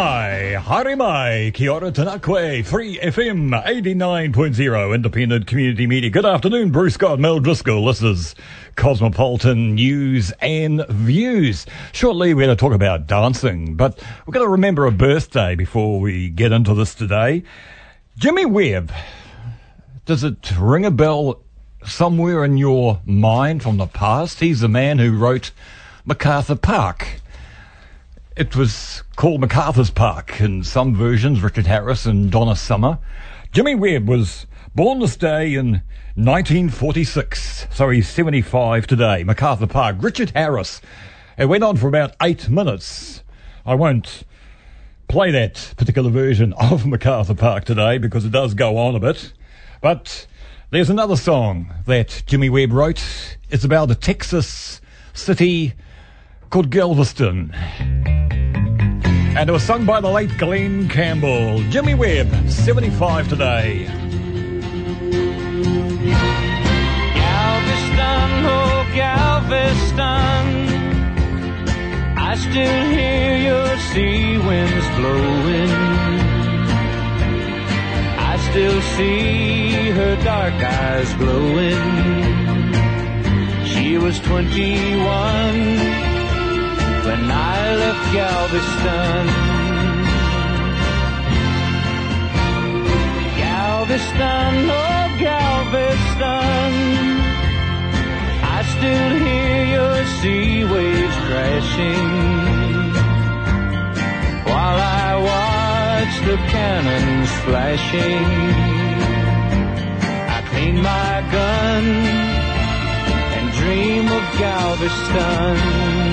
Naumai, Harimai, Kia ora Tanakwe, Free FM 89.0, independent community media. Good afternoon, Bruce Scott, Mel Driscoll. This is Cosmopolitan News and Views. Shortly, we're going to talk about dancing, but we're going to remember a birthday before we get into this today. Jimmy Webb. Does it ring a bell somewhere in your mind from the past? He's the man who wrote MacArthur Park. It was called MacArthur's Park in some versions, Richard Harris and Donna Summer. Jimmy Webb was born this day in 1946, so he's 75 today. MacArthur Park. Richard Harris. It went on for about eight minutes. I won't play that particular version of MacArthur Park today because it does go on a bit. But there's another song that Jimmy Webb wrote. It's about a Texas city called Galveston. And it was sung by the late Glen Campbell. Jimmy Webb, 75 today. Galveston, oh Galveston, I still hear your sea winds blowing. I still see her dark eyes glowing. She was 21 when I left Galveston. Galveston, oh Galveston, I still hear your sea waves crashing while I watch the cannons flashing. I clean my gun and dream of Galveston.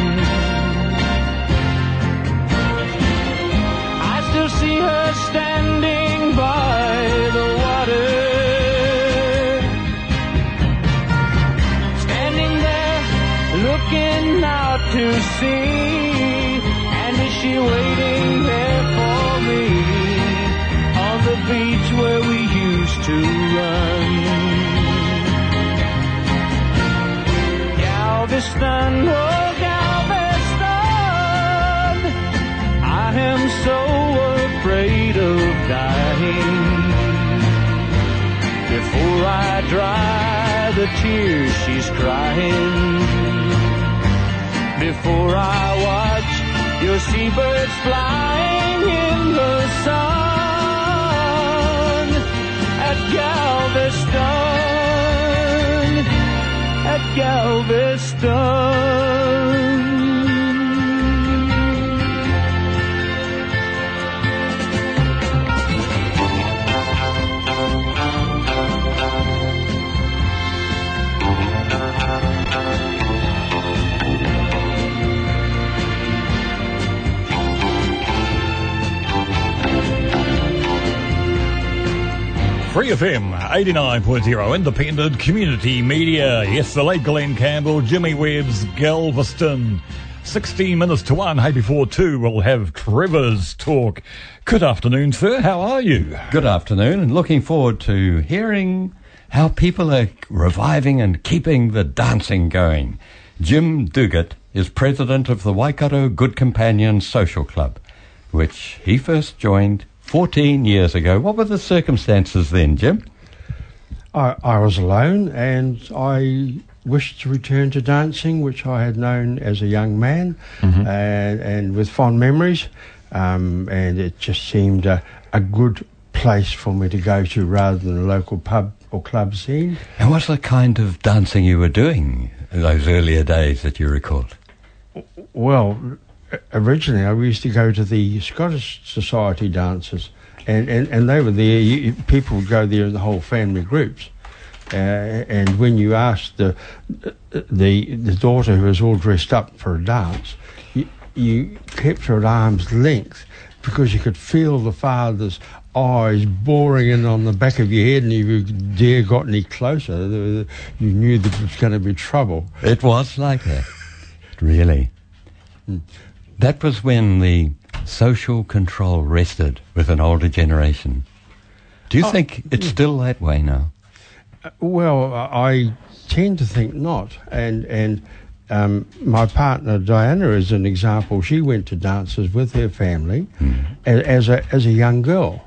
Galveston, oh Galveston, I am so afraid of dying. Before I dry the tears she's crying. Before I watch your seabirds flying in the sun at Galveston, Galveston. Free FM 89.0 independent community media. Yes, the late Glen Campbell, Jimmy Webb's Galveston. 16 minutes to one. Hey, before two, we'll have Trevor's talk. Good afternoon, sir. How are you? Good afternoon, and looking forward to hearing how people are reviving and keeping the dancing going. Jim Duguid is president of the Waikato Good Companion Social Club, which he first joined 14 years ago. What were the circumstances then, Jim? I, I was alone and I wished to return to dancing, which I had known as a young man Mm-hmm. and, and with fond memories. Um, and it just seemed a, a good place for me to go to rather than a local pub or club scene. And what's the kind of dancing you were doing in those earlier days that you recalled? Well, originally I used to go to the Scottish Society dances, and, and, and they were there. You, people would go there in the whole family groups. Uh, and when you asked the, the the daughter who was all dressed up for a dance, you, you kept her at arm's length because you could feel the father's eyes boring in on the back of your head, and if you dare got any closer, you knew there was going to be trouble. It was like that. Really. That was when the social control rested with an older generation. Do you Oh, think it's still that way now? Well, I tend to think not, and and um, my partner Diana is an example. She went to dances with her family a- as a as a young girl.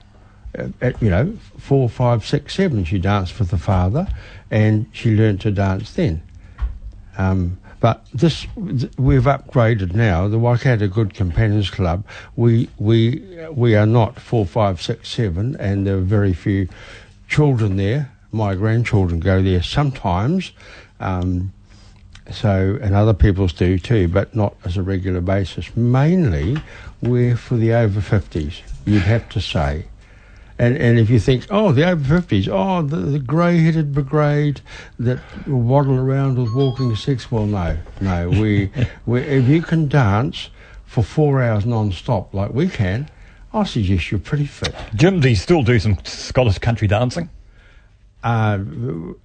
Uh, At, you know, four, five, six, seven, she danced with the father, and she learned to dance then. Um, but this, th- we've upgraded now. The Waikato Good Companions Club. We we we are not four, five, six, seven, and there are very few children there. My grandchildren go there sometimes, um, so and other people's do too, but not as a regular basis. Mainly, we're for the over fifties. You'd have to say. And, and if you think, oh, the over 50s, oh, the, the grey headed brigade that waddle around with walking sticks, well, no, no. We, we, if you can dance for four hours non stop like we can, I suggest you're pretty fit. Jim, do you still do some Scottish country dancing? Uh,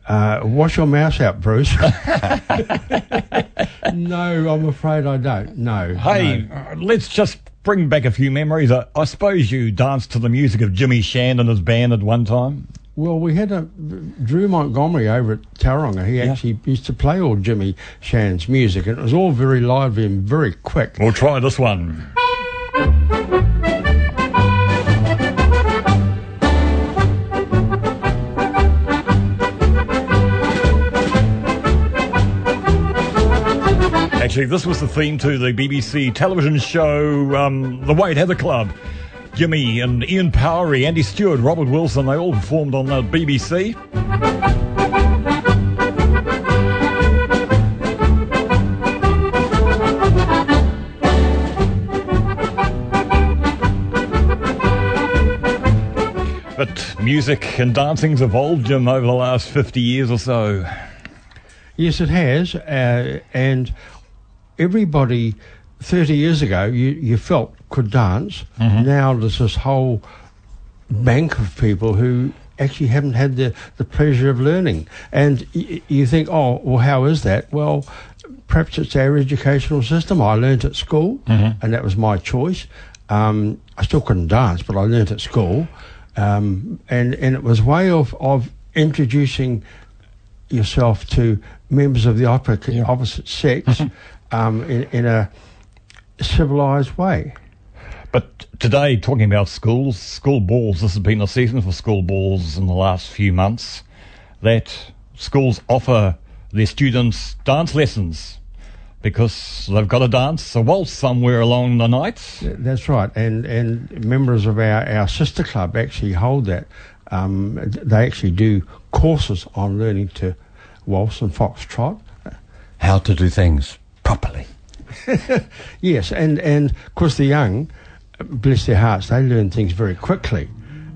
uh, wash your mouse out, Bruce. no, I'm afraid I don't. No. Hey, no. uh, let's just bring back a few memories. I, I suppose you danced to the music of Jimmy Shand and his band at one time. Well, we had a Drew Montgomery over at Tauranga. He actually used to play all Jimmy Shand's music, and it was all very lively and very quick. We'll try this one. This was the theme to the BBC television show um, The White Heather Club. Jimmy and Ian Powrie, Andy Stewart, Robert Wilson, they all performed on the BBC. But music and dancing's evolved, Jim, over the last 50 years or so. Yes, it has, uh, and everybody. 30 years ago, you, you felt could dance. Now there's this whole bank of people who actually haven't had the, the pleasure of learning. And y- you think, oh, well, how is that? Well, perhaps it's our educational system. I learnt at school, and that was my choice. Um, I still couldn't dance, but I learnt at school. Um, and, and it was a way of, of introducing yourself to members of the opposite, opposite sex um, in, in a civilized way. But today, talking about schools, school balls, this has been a season for school balls in the last few months, that schools offer their students dance lessons because they've got to dance a waltz somewhere along the night. That's right, and and members of our, our sister club actually hold that. Um, they actually do courses on learning to waltz and foxtrot. How to do things properly. Yes, and and of course the young, bless their hearts, they learn things very quickly.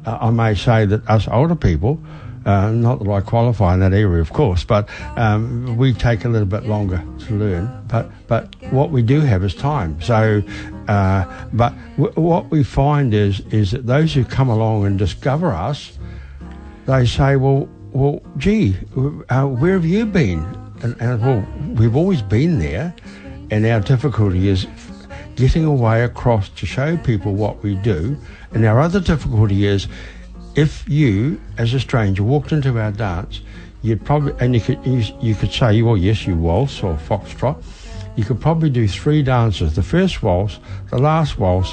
Uh, I may say that us older people, uh, not that I qualify in that area, of course, but um, we take a little bit longer to learn. But but what we do have is time. So, uh, but w- what we find is is that those who come along and discover us, they say, well, well, gee, uh, where have you been? And, and well, we've always been there, and our difficulty is getting a way across to show people what we do. And our other difficulty is if you, as a stranger, walked into our dance, you'd probably, and you could, you, you could say, well, yes, you waltz or foxtrot. You could probably do three dances the first waltz, the last waltz,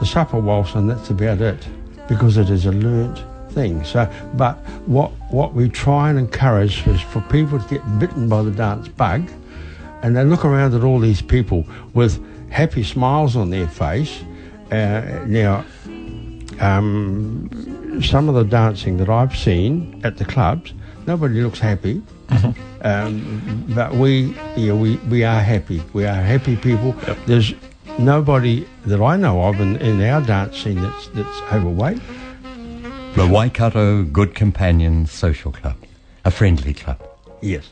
the supper waltz, and that's about it because it is a learnt thing. So, but what, what we try and encourage is for people to get bitten by the dance bug and they look around at all these people with happy smiles on their face. Uh, now, um, some of the dancing that I've seen at the clubs, nobody looks happy. Um, but we, yeah, we, we are happy. We are happy people. There's nobody that I know of in, in our dance scene that's, that's overweight. The Waikato Good Companion Social Club. A friendly club. Yes.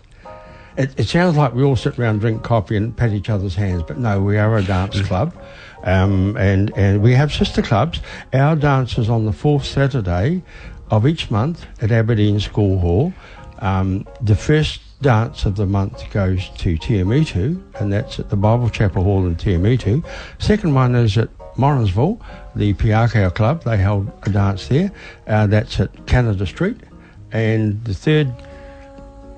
It, it sounds like we all sit around, drink coffee, and pat each other's hands, but no, we are a dance club, um, and and we have sister clubs. Our dance is on the fourth Saturday of each month at Aberdeen School Hall. Um, the first dance of the month goes to Te Awamutu, and that's at the Bible Chapel Hall in Te Awamutu. Second one is at Morrinsville, the Piako Club. They held a dance there. Uh, that's at Canada Street. And the third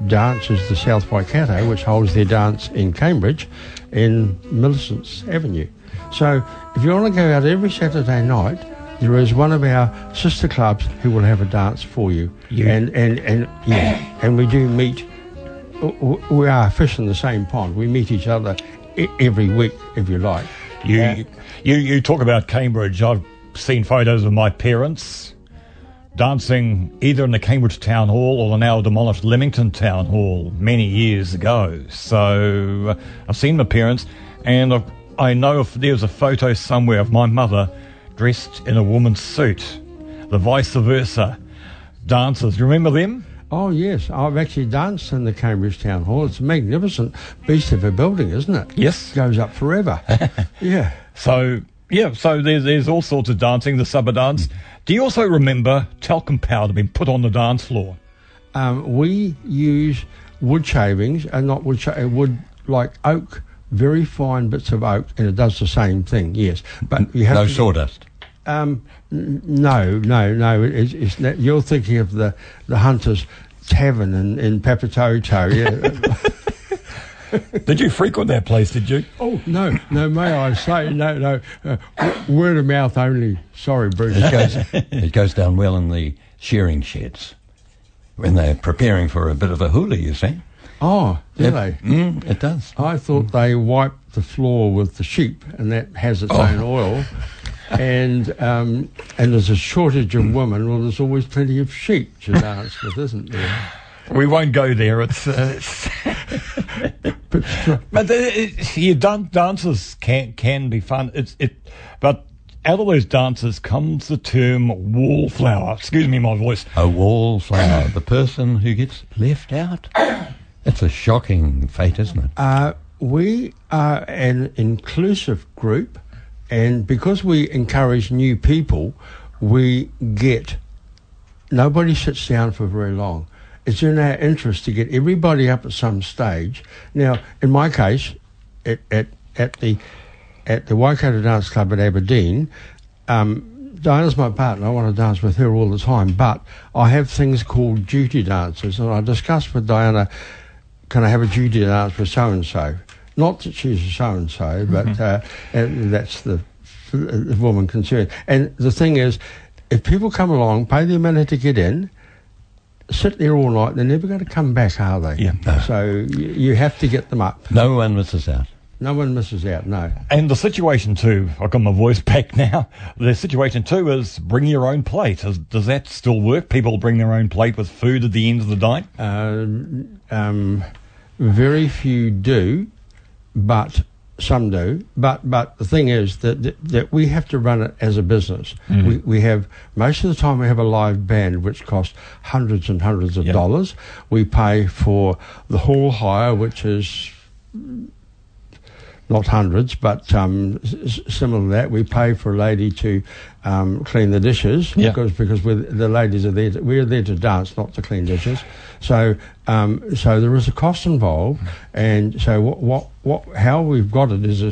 dance is the South Waikato, which holds their dance in Cambridge in Millicent's Avenue. So if you want to go out every Saturday night, there is one of our sister clubs who will have a dance for you. You- And, and, and, yeah, and we do meet, we are fish in the same pond. We meet each other every week, if you like. You, Uh, you, you talk about Cambridge. I've seen photos of my parents dancing either in the Cambridge Town Hall or the now demolished Leamington Town Hall many years ago. So uh, I've seen my parents, and I've, I know if there's a photo somewhere of my mother dressed in a woman's suit, the vice versa dancers. You remember them? Oh yes, I've actually danced in the Cambridge Town Hall. It's a magnificent beast of a building, isn't it? Yes. goes up forever. yeah. So yeah, so there's there's all sorts of dancing, the summer dance. Do you also remember talcum powder being put on the dance floor? Um, we use wood shavings and not wood uh, wood like oak, very fine bits of oak, and it does the same thing. Yes, but you have No to, sawdust. Um, n- no, no, no. It's, it's not, you're thinking of the the Hunters Tavern in in Papatoetoe. Yeah. Did you frequent that place? Did you? oh no, no. May I say no, no. Uh, w- word of mouth only. Sorry, Bruce. It goes, it goes down well in the shearing sheds when they're preparing for a bit of a hula, you see. oh, do they? Mm, it does. I thought they wiped the floor with the sheep, and that has its own oil. And um, and there's a shortage of women. Well, there's always plenty of sheep to dance with, isn't there? We won't go there. It's, uh, it's But str- but the, it, yeah, dan- dances can can be fun. It's it, but out of those dances comes the term wallflower. Excuse me, my voice. A wallflower, the person who gets left out. It's a shocking fate, isn't it? uh, we are an inclusive group, and because we encourage new people, we get nobody sits down for very long. It's in our interest to get everybody up at some stage. Now, in my case, at at, at the at the Waikato Dance Club at Aberdeen, um, Diana's my partner. I want to dance with her all the time, but I have things called duty dances, and I discuss with Diana, can I have a duty dance with so and so? Not that she's a so and so, but uh, that's the, the woman concerned. And the thing is, if people come along, pay their money to get in, sit there all night, they're never going to come back, are they? Yeah. No. So you, you have to get them up. No one misses out. No one misses out. No. And the situation too, I've got my voice back now. The situation too is bring your own plate. Is, does that still work? People bring their own plate with food at the end of the night? Um, um, very few do, but some do. But but the thing is that that, that we have to run it as a business. Mm. We we have most of the time we have a live band which costs hundreds and hundreds of Yeah. dollars. We pay for the hall hire, which is not hundreds, but um, s- similar to that. We pay for a lady to um, clean the dishes Yeah. because because we're, the ladies are there. To, we're there to dance, not to clean dishes. So um, so there is a cost involved, and so what what, what how we've got it is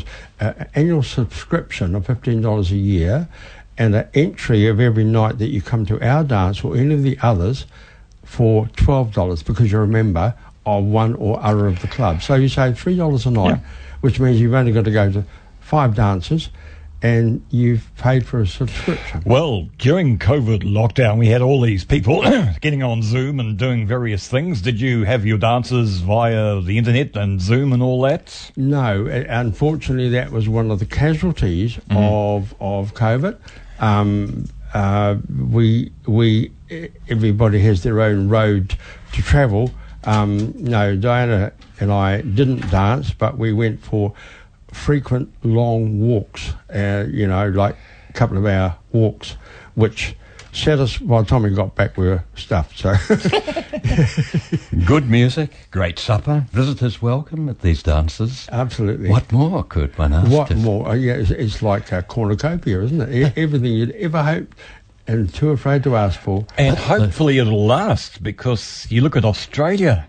an annual subscription of fifteen dollars a year, and an entry of every night that you come to our dance or any of the others for twelve dollars because you're a member of one or other of the clubs. So you save three dollars a night, Yeah. Which means you've only got to go to five dances, and you've paid for a subscription. Well, during COVID lockdown, we had all these people getting on Zoom and doing various things. Did you have your dances via the internet and Zoom and all that? No, unfortunately, that was one of the casualties of of COVID. Um, uh, we we everybody has their own road to travel. Um, no, Diana and I didn't dance, but we went for frequent long walks. Uh, you know, like a couple of hour walks, which set us by the time we got back. We were stuffed. So Good music, great supper, visitors welcome at these dances. absolutely. What more could one ask? What more? Uh, yeah, it's, it's like a cornucopia, isn't it? Everything you'd ever hoped and too afraid to ask for. And hopefully it'll last because you look at Australia,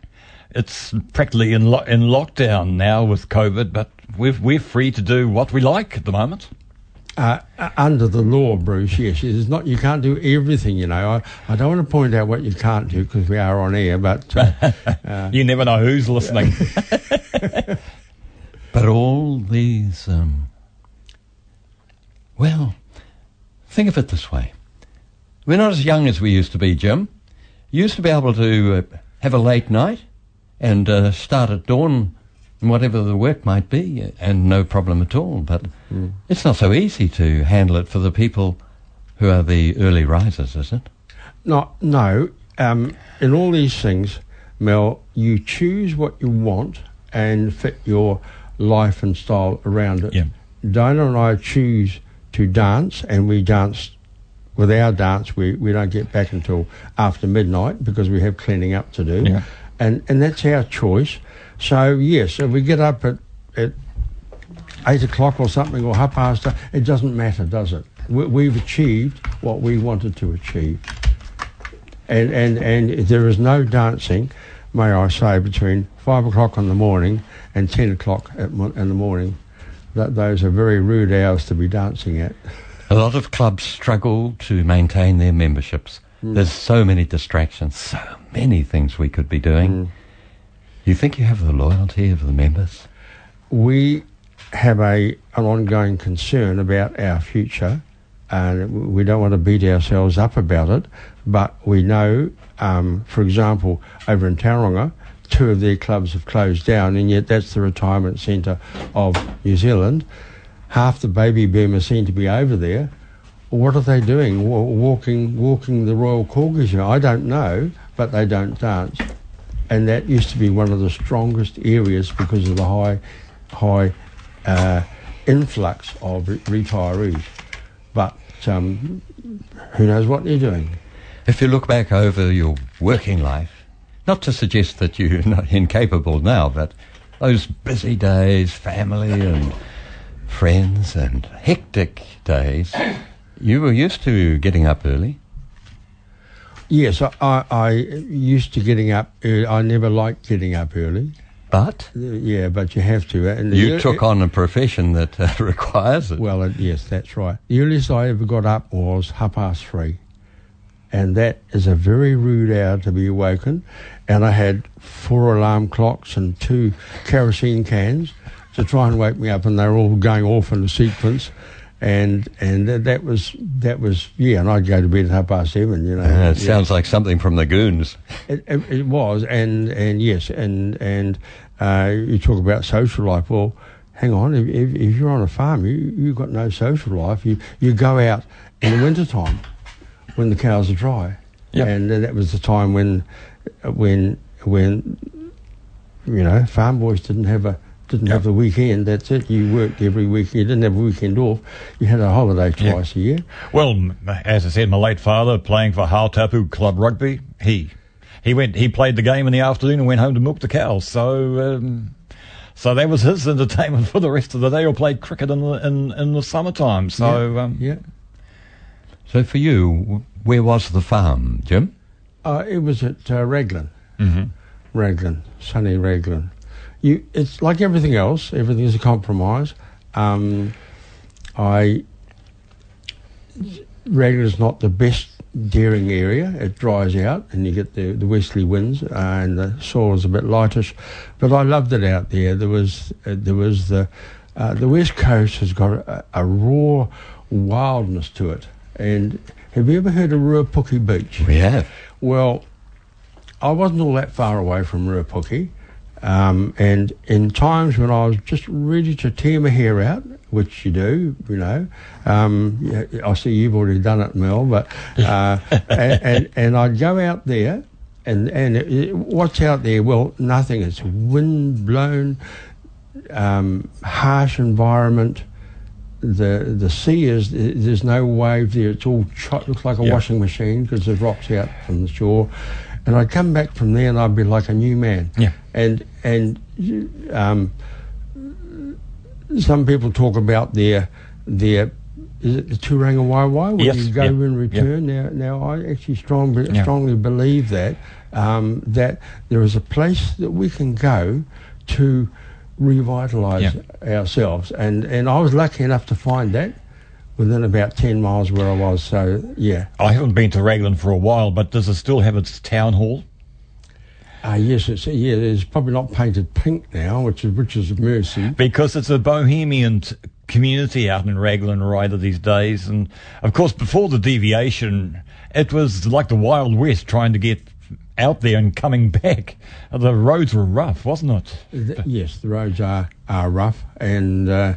it's practically in, lo- in lockdown now with COVID, but we're, we're free to do what we like at the moment. Uh, uh, under the law, Bruce, yes, it's not. You can't do everything. You know, I, I don't want to point out what you can't do because we are on air, but uh, You never know who's listening. But all these, um, well, think of it this way. We're not as young as we used to be, Jim. You used to be able to uh, have a late night and uh, start at dawn, whatever the work might be, and no problem at all. But it's not so easy to handle it for the people who are the early risers, is it? not no. Um, in all these things, Mel, you choose what you want and fit your life and style around it. Yeah. Dana and I choose to dance, and we dance. With our dance, we, we don't get back until after midnight because we have cleaning up to do, Yeah. And and that's our choice. So yes, if we get up at at eight o'clock or something or half past, it doesn't matter, does it? We, we've achieved what we wanted to achieve, and and and there is no dancing, may I say, between five o'clock in the morning and ten o'clock in the morning. That those are very rude hours to be dancing at. A lot of clubs struggle to maintain their memberships. There's so many distractions, so many things we could be doing. You think you have the loyalty of the members? we have a an ongoing concern about our future, and we don't want to beat ourselves up about it. But we know, um, for example, over in Tauranga, two of their clubs have closed down, and yet that's the retirement centre of New Zealand. Half the baby boomers seem to be over there. What are they doing? Walking, walking the royal corgis? I don't know, but they don't dance and that used to be one of the strongest areas because of the high, high uh, influx of re- retirees. But um, who knows what they're doing? If you look back over your working life, not to suggest that you're not incapable now, but those busy days, family and friends and hectic days, you were used to getting up early. Yes, I, I, I used to getting up. Early. I never liked getting up early. But Uh, Yeah, but you have to. And you took on a profession that uh, requires it. Well, yes, that's right. The earliest I ever got up was half past three. And that is a very rude hour to be awoken. And I had four alarm clocks and two kerosene cans to try and wake me up, and they were all going off in a sequence. And and that, that was that was yeah, and I'd go to bed at half past seven. You know, it Yeah. sounds like something from the Goons. It, it, it was, and and yes, and and uh, you talk about social life. Well, hang on, if, if, if you're on a farm, you you've got no social life. You you go out in the winter time when the cows are dry, Yeah. and that was the time when when when you know farm boys didn't have a didn't have the weekend. That's it. You worked every week. You didn't have a weekend off. You had a holiday Yeah. twice a year. Well, as I said, my late father playing for Hautapu Club Rugby, he he went he played the game in the afternoon and went home to milk the cows. So um, so that was his entertainment for the rest of the day, or played cricket in the in, in the summertime. So yeah, um, yeah. So for you, where was the farm, Jim? Uh, it was at uh, Raglan. mhm. Raglan, sunny Raglan. You, it's like everything else. Everything is a compromise. Um, I Raglan is not the best dairying area. It dries out, and you get the the westerly winds, uh, and the soil is a bit lightish. But I loved it out there. There was uh, there was the uh, the west coast has got a, a raw wildness to it. And have you ever heard of Ruapuke Beach? We have. Well, I wasn't all that far away from Ruapuke. Um, and in times when I was just ready to tear my hair out, which you do, you know, um, yeah, I see you've already done it, Mel, but, uh, and, and, and I'd go out there and, and it, it- what's out there? Well, nothing. It's wind blown, um, harsh environment. the the sea is there's no wave there. It's all cho- looks like a Yeah. washing machine because there's rocks out from the shore. And I'd come back from there and I'd be like a new man. Yeah. And and um, some people talk about their their is it the Turangawaewae when Yes, you go yeah, and yeah. return? Now now I actually strongly Yeah. strongly believe that um, that there is a place that we can go to revitalise ourselves, and and I was lucky enough to find that within about ten miles where I was. So yeah, I haven't been to Raglan for a while, but does it still have its town hall? uh, yes, it's yeah. It's probably not painted pink now, which is which is a mercy. Because it's a bohemian t- community out in Raglan Ryder these days. And of course, before the deviation, it was like the Wild West trying to get out there and coming back. The roads were rough, wasn't it? Yes, the roads are, are rough, and uh,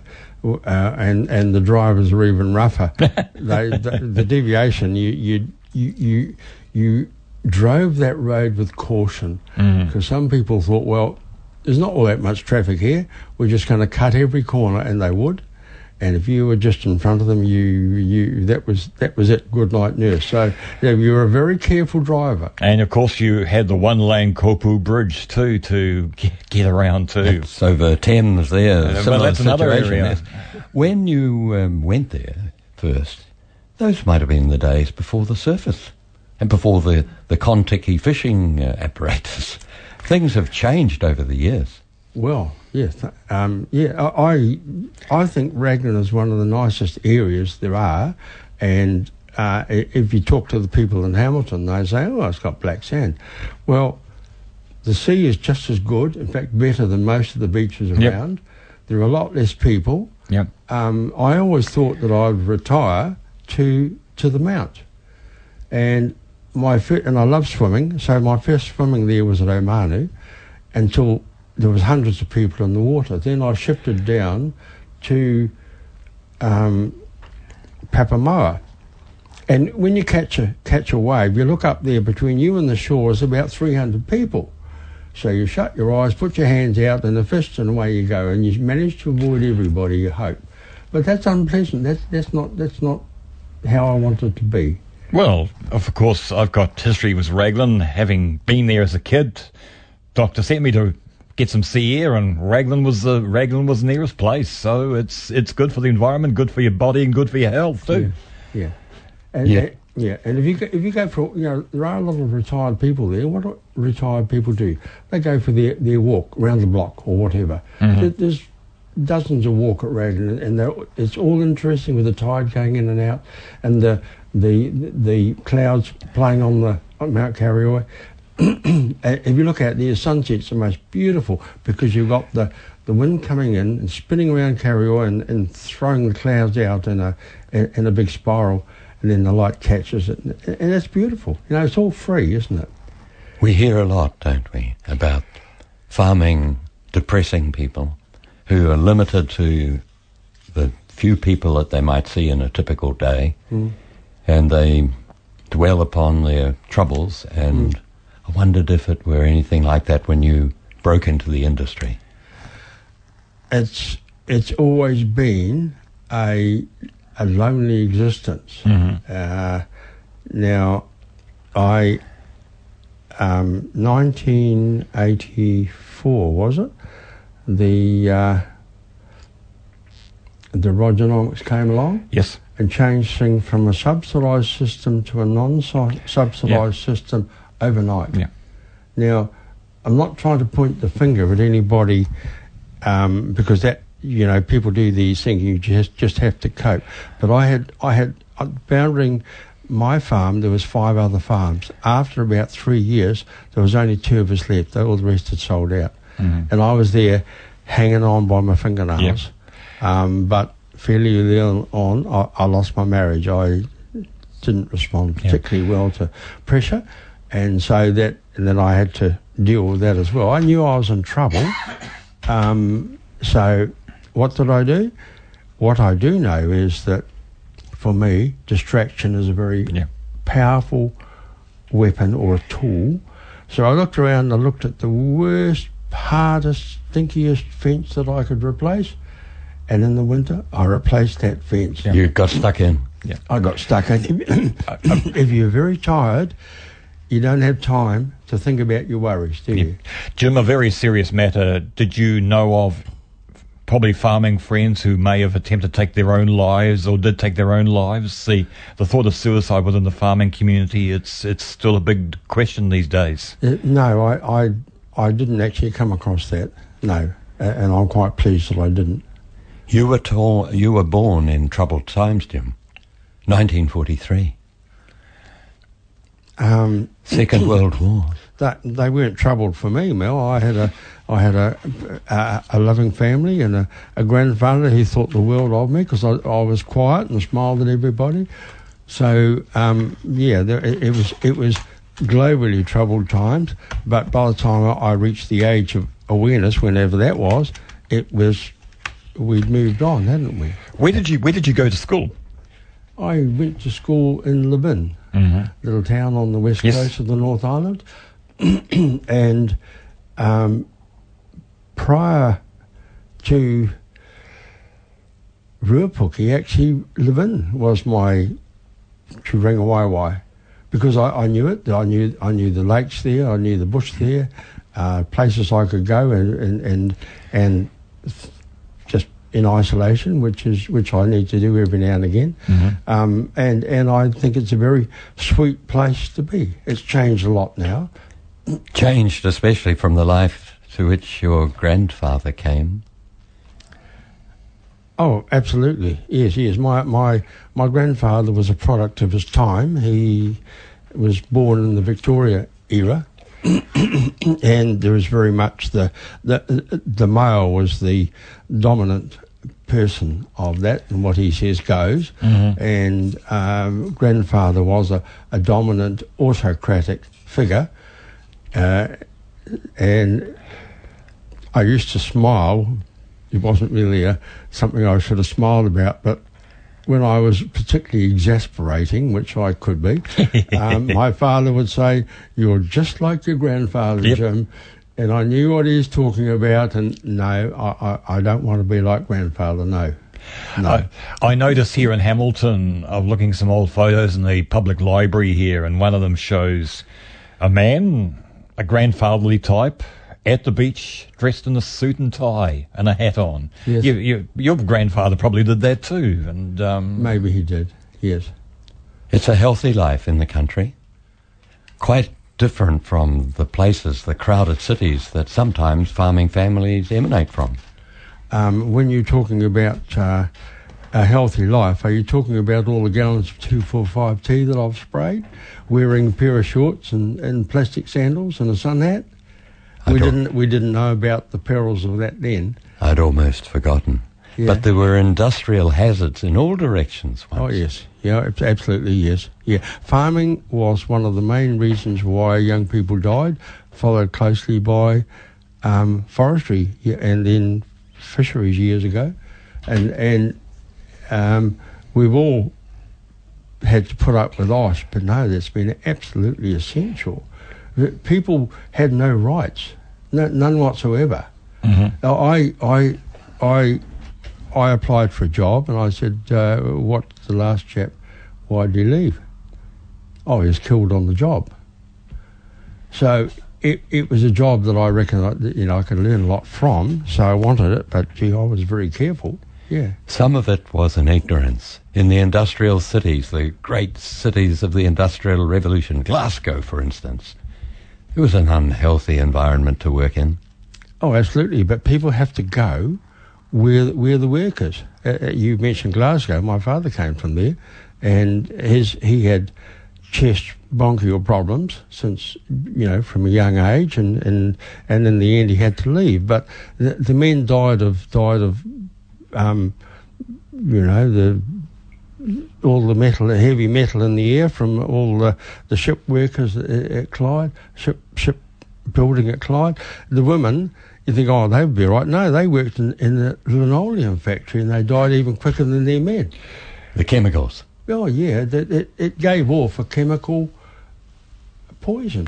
uh, and and the drivers are even rougher. they, the, the deviation, you you you you you drove that road with caution because some people thought, well, there's not all that much traffic here. We're just going to cut every corner, and they would. And if you were just in front of them, you you that was that was it. Good night, nurse. So yeah, you were a very careful driver. And of course, you had the one lane Kopu Bridge too to get, get around too. It's over Thames there. well, that's another area. yes. When you um, went there first, those might have been the days before the surface and before the, the Kontiki fishing uh, apparatus. Things have changed over the years. Well, yes, um, yeah. I I- think Raglan is one of the nicest areas there are, and uh, if you talk to the people in Hamilton, they say, "Oh, it's got black sand." Well, the sea is just as good, in fact, better than most of the beaches Yep. around. There are a lot less people. Yep. Um, I always thought that I'd retire to to the Mount, and my fir- and I love swimming. So my first swimming there was at Omanu, until there was hundreds of people in the water. Then I shifted down to um, Papamoa. And when you catch a catch a wave, you look up there between you and the shore is about 300 people. So you shut your eyes, put your hands out, and the fist, and away you go. And you manage to avoid everybody. You hope, but that's unpleasant. That's that's not that's not how I want it to be. Well, of course, I've got history with Raglan, having been there as a kid. Doctor sent me to get some sea air, and Raglan was the Raglan was the nearest place. So it's it's good for the environment, good for your body, and good for your health too. Yeah, and, Yeah. uh, yeah. And if you go, if you go for you know there are a lot of retired people there. What do retired people do? They go for their, their walk around the block or whatever. There- There's dozens of walk at Raglan, and it's all interesting with the tide going in and out, and the the the clouds playing on the on Mount Karioi. If you look out there, sunset's the most beautiful because you've got the, the wind coming in and spinning around Karioi and, and throwing the clouds out in a in, in a big spiral, and then the light catches it, and, and it's beautiful. You know, it's all free, isn't it? We hear a lot, don't we, about farming depressing people who are limited to the few people that they might see in a typical day, hmm. and they dwell upon their troubles. And hmm. I wondered if it were anything like that when you broke into the industry. It's it's always been a a lonely existence. Uh, now, I um, 1984 was it? The uh, the Rogernomics came along Yes. and changed things from a subsidised system to a non-subsidised system overnight. Yeah. Now, I'm not trying to point the finger at anybody um, because that you know people do these things. You just just have to cope. But I had I had uh, bounding my farm. There was five other farms. After about three years, there was only two of us left. All the rest had sold out, and I was there hanging on by my fingernails. Um, but fairly early on, I, I lost my marriage. I didn't respond Yeah. particularly well to pressure, and so that and then I had to deal with that as well. I knew I was in trouble, um, so what did I do? What I do know is that for me, distraction is a very Yeah. powerful weapon or a tool. So I looked around. I looked at the worst, hardest, stinkiest fence that I could replace, and in the winter I replaced that fence. You got stuck in. Yeah. I got stuck in. if you're very tired, you don't have time to think about your worries, do you? Jim, a very serious matter. Did you know of probably farming friends who may have attempted to take their own lives or did take their own lives? The the thought of suicide within the farming community, it's it's still a big question these days. Uh, no, I, I, I didn't actually come across that. No, A- and I'm quite pleased that I didn't. You were tall, you were born in troubled times, Jim. 1943. Um, Second World War. that they weren't troubled for me, Mel. I had a I had a a, a loving family and a, a grandfather who thought the world of me because I, I was quiet and smiled at everybody. So um, yeah, there, it, it was it was globally troubled times. But by the time I, I reached the age of awareness, whenever that was, it was we'd moved on, hadn't we? Where did you Where did you go to school? I went to school in Levin, little town on the west Yes. coast of the North Island, and um, prior to Ruapuke, actually Levin was my Turangawaewae because I, I knew it. I knew I knew the lakes there. I knew the bush there, uh, places I could go and and and, and in isolation, which is which I need to do every now and again. Um, and and I think it's a very sweet place to be. It's changed a lot now. Changed especially from the life to which your grandfather came. Oh, absolutely. Yes, yes. My my my grandfather was a product of his time. He was born in the Victoria era, and there was very much the the the male was the dominant person of that, and what he says goes. And um, grandfather was a, a dominant autocratic figure, uh, and I used to smile. It wasn't really a, something I should have smiled about, but when I was particularly exasperating, which I could be, um, my father would say, "You're just like your grandfather, Yep. Jim." And I knew what he was talking about, and no, I, I, I don't want to be like grandfather. No, no. I, I noticed here in Hamilton, I'm looking some old photos in the public library here, and one of them shows a man, a grandfatherly type, at the beach, dressed in a suit and tie and a hat on. Yes. You, you, your grandfather probably did that too, and um, Maybe he did. Yes. It's a healthy life in the country. Quite different from the places, the crowded cities that sometimes farming families emanate from. Um, when you're talking about uh, a healthy life, are you talking about all the gallons of 245-T that I've sprayed, wearing a pair of shorts and, and plastic sandals and a sun hat? We didn't we didn't know about the perils of that then. I'd almost forgotten. Yeah. But there were industrial hazards in all directions once. Oh yes, yeah, ab- absolutely yes, yeah. Farming was one of the main reasons why young people died, followed closely by um, forestry yeah, and then fisheries years ago, and and um, we've all had to put up with ice, but no, that's been absolutely essential. People had no rights, no, none whatsoever. I I I I applied for a job and I said, uh, "What's the last chap? Why did he leave?" Oh, he was killed on the job. So it it was a job that I reckon I, you know I could learn a lot from. So I wanted it, but gee, I was very careful. Yeah. Some of it was in ignorance. In the industrial cities, the great cities of the Industrial Revolution, Glasgow, for instance, it was an unhealthy environment to work in. Oh, absolutely. But people have to go where where the work is. Uh, uh, you mentioned Glasgow. My father came from there, and his he had chest bronchial problems since you know from a young age, and and and in the end he had to leave. But the, the men died of died of um, you know the all the metal, the heavy metal in the air from all the, the ship workers at, Clyde, ship ship building at Clyde. The women, you think, oh, they would be right. No, they worked in, in the linoleum factory and they died even quicker than their men. The chemicals. Oh, yeah, that it, it gave off a chemical poison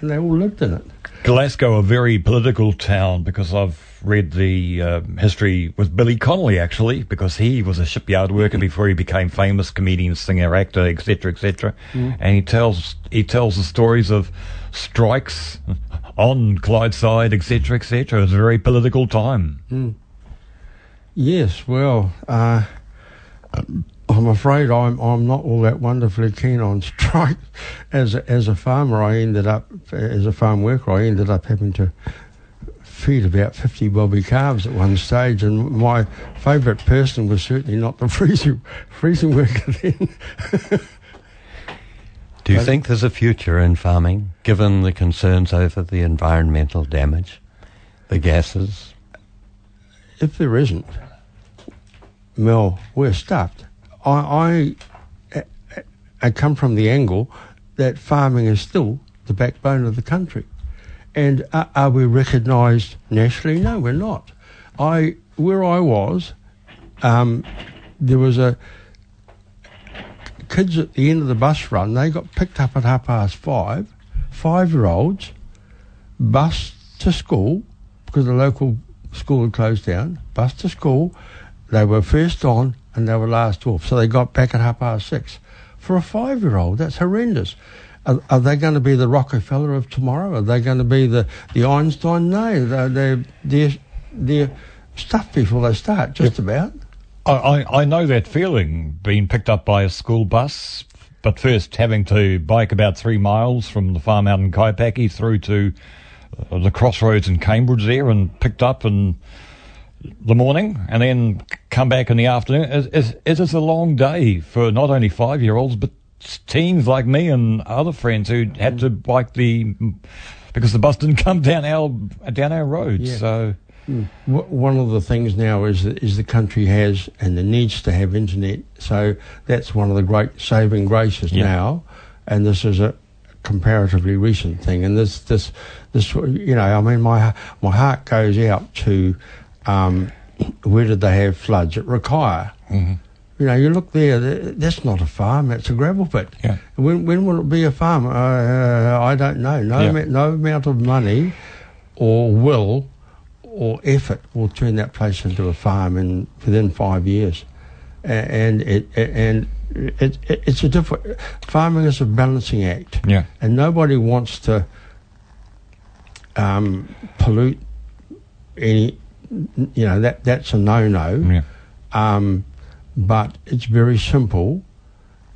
and they all lived in it. Glasgow, a very political town, because I've read the um, history with Billy Connolly actually, because he was a shipyard worker before he became famous comedian, singer, actor, etc., etc. And he tells he tells the stories of strikes on Clydeside, etc., etc. It was a very political time. Yes, well, uh, I'm afraid I'm I'm not all that wonderfully keen on strike. As a, as a farmer, I ended up as a farm worker. I ended up having to feed about 50 bobby calves at one stage, and my favourite person was certainly not the freezing freezing worker then. Do you think there's a future in farming, given the concerns over the environmental damage, the gases? if there isn't, Mel, we're stuffed. I, I, I come from the angle that farming is still the backbone of the country. And are, are we recognised nationally? No, we're not. I, where I was, um, there was a kids at the end of the bus run. They got picked up at half past five. Five-year-olds, bus to school because the local school had closed down. Bus to school. They were first on and they were last off. So they got back at half past six. For a five-year-old, that's horrendous. Are, are they going to be the Rockefeller of tomorrow? Are they going to be the, the Einstein? No, they're, they're, they're, they're stuffed before they start, just about. I, I, know that feeling, being picked up by a school bus, but first having to bike about three miles from the farm out in Kaipaki through to uh, the crossroads in Cambridge there and picked up in the morning and then come back in the afternoon. It, it, it is a long day for not only five year olds, but teens like me and other friends who had to mm. bike the because the bus didn't come down our down our road. Yeah. So mm. W- One of the things now is that is the country has and it needs to have internet. So that's one of the great saving graces Yeah. now, and this is a comparatively recent thing. And this this this you know I mean my my heart goes out to um, where did they have floods at Rakaia. Mm-hmm. You know, you look there. That's not a farm. That's a gravel pit. Yeah. When when will it be a farm? Uh, I don't know. No, Yeah. ama- no amount of money or will or effort will turn that place into a farm in within five years, and it and it, it it's a different farming is a balancing act, yeah, and nobody wants to um, pollute any. You know that that's a no no. yeah. Um, but it's very simple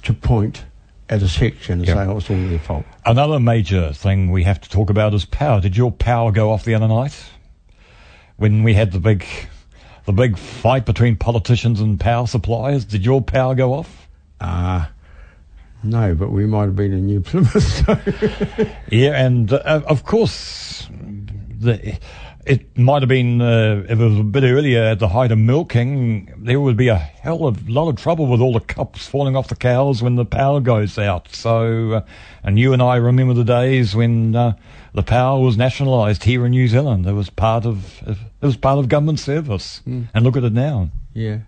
to point at a section and say, oh, it's all their fault. Another major thing we have to talk about is power. Did your power go off the other night when we had the big, the big fight between politicians and power suppliers? Did your power go off? Uh, no, but we might have been in New Plymouth. So. Yeah, and uh, of course, the, it might have been uh, if it was a bit earlier at the height of milking. There would be a hell of a lot of trouble with all the cups falling off the cows when the power goes out. So, uh, and you and I remember the days when uh, the power was nationalised here in New Zealand. It was part of it was part of government service, and look at it now. Yeah.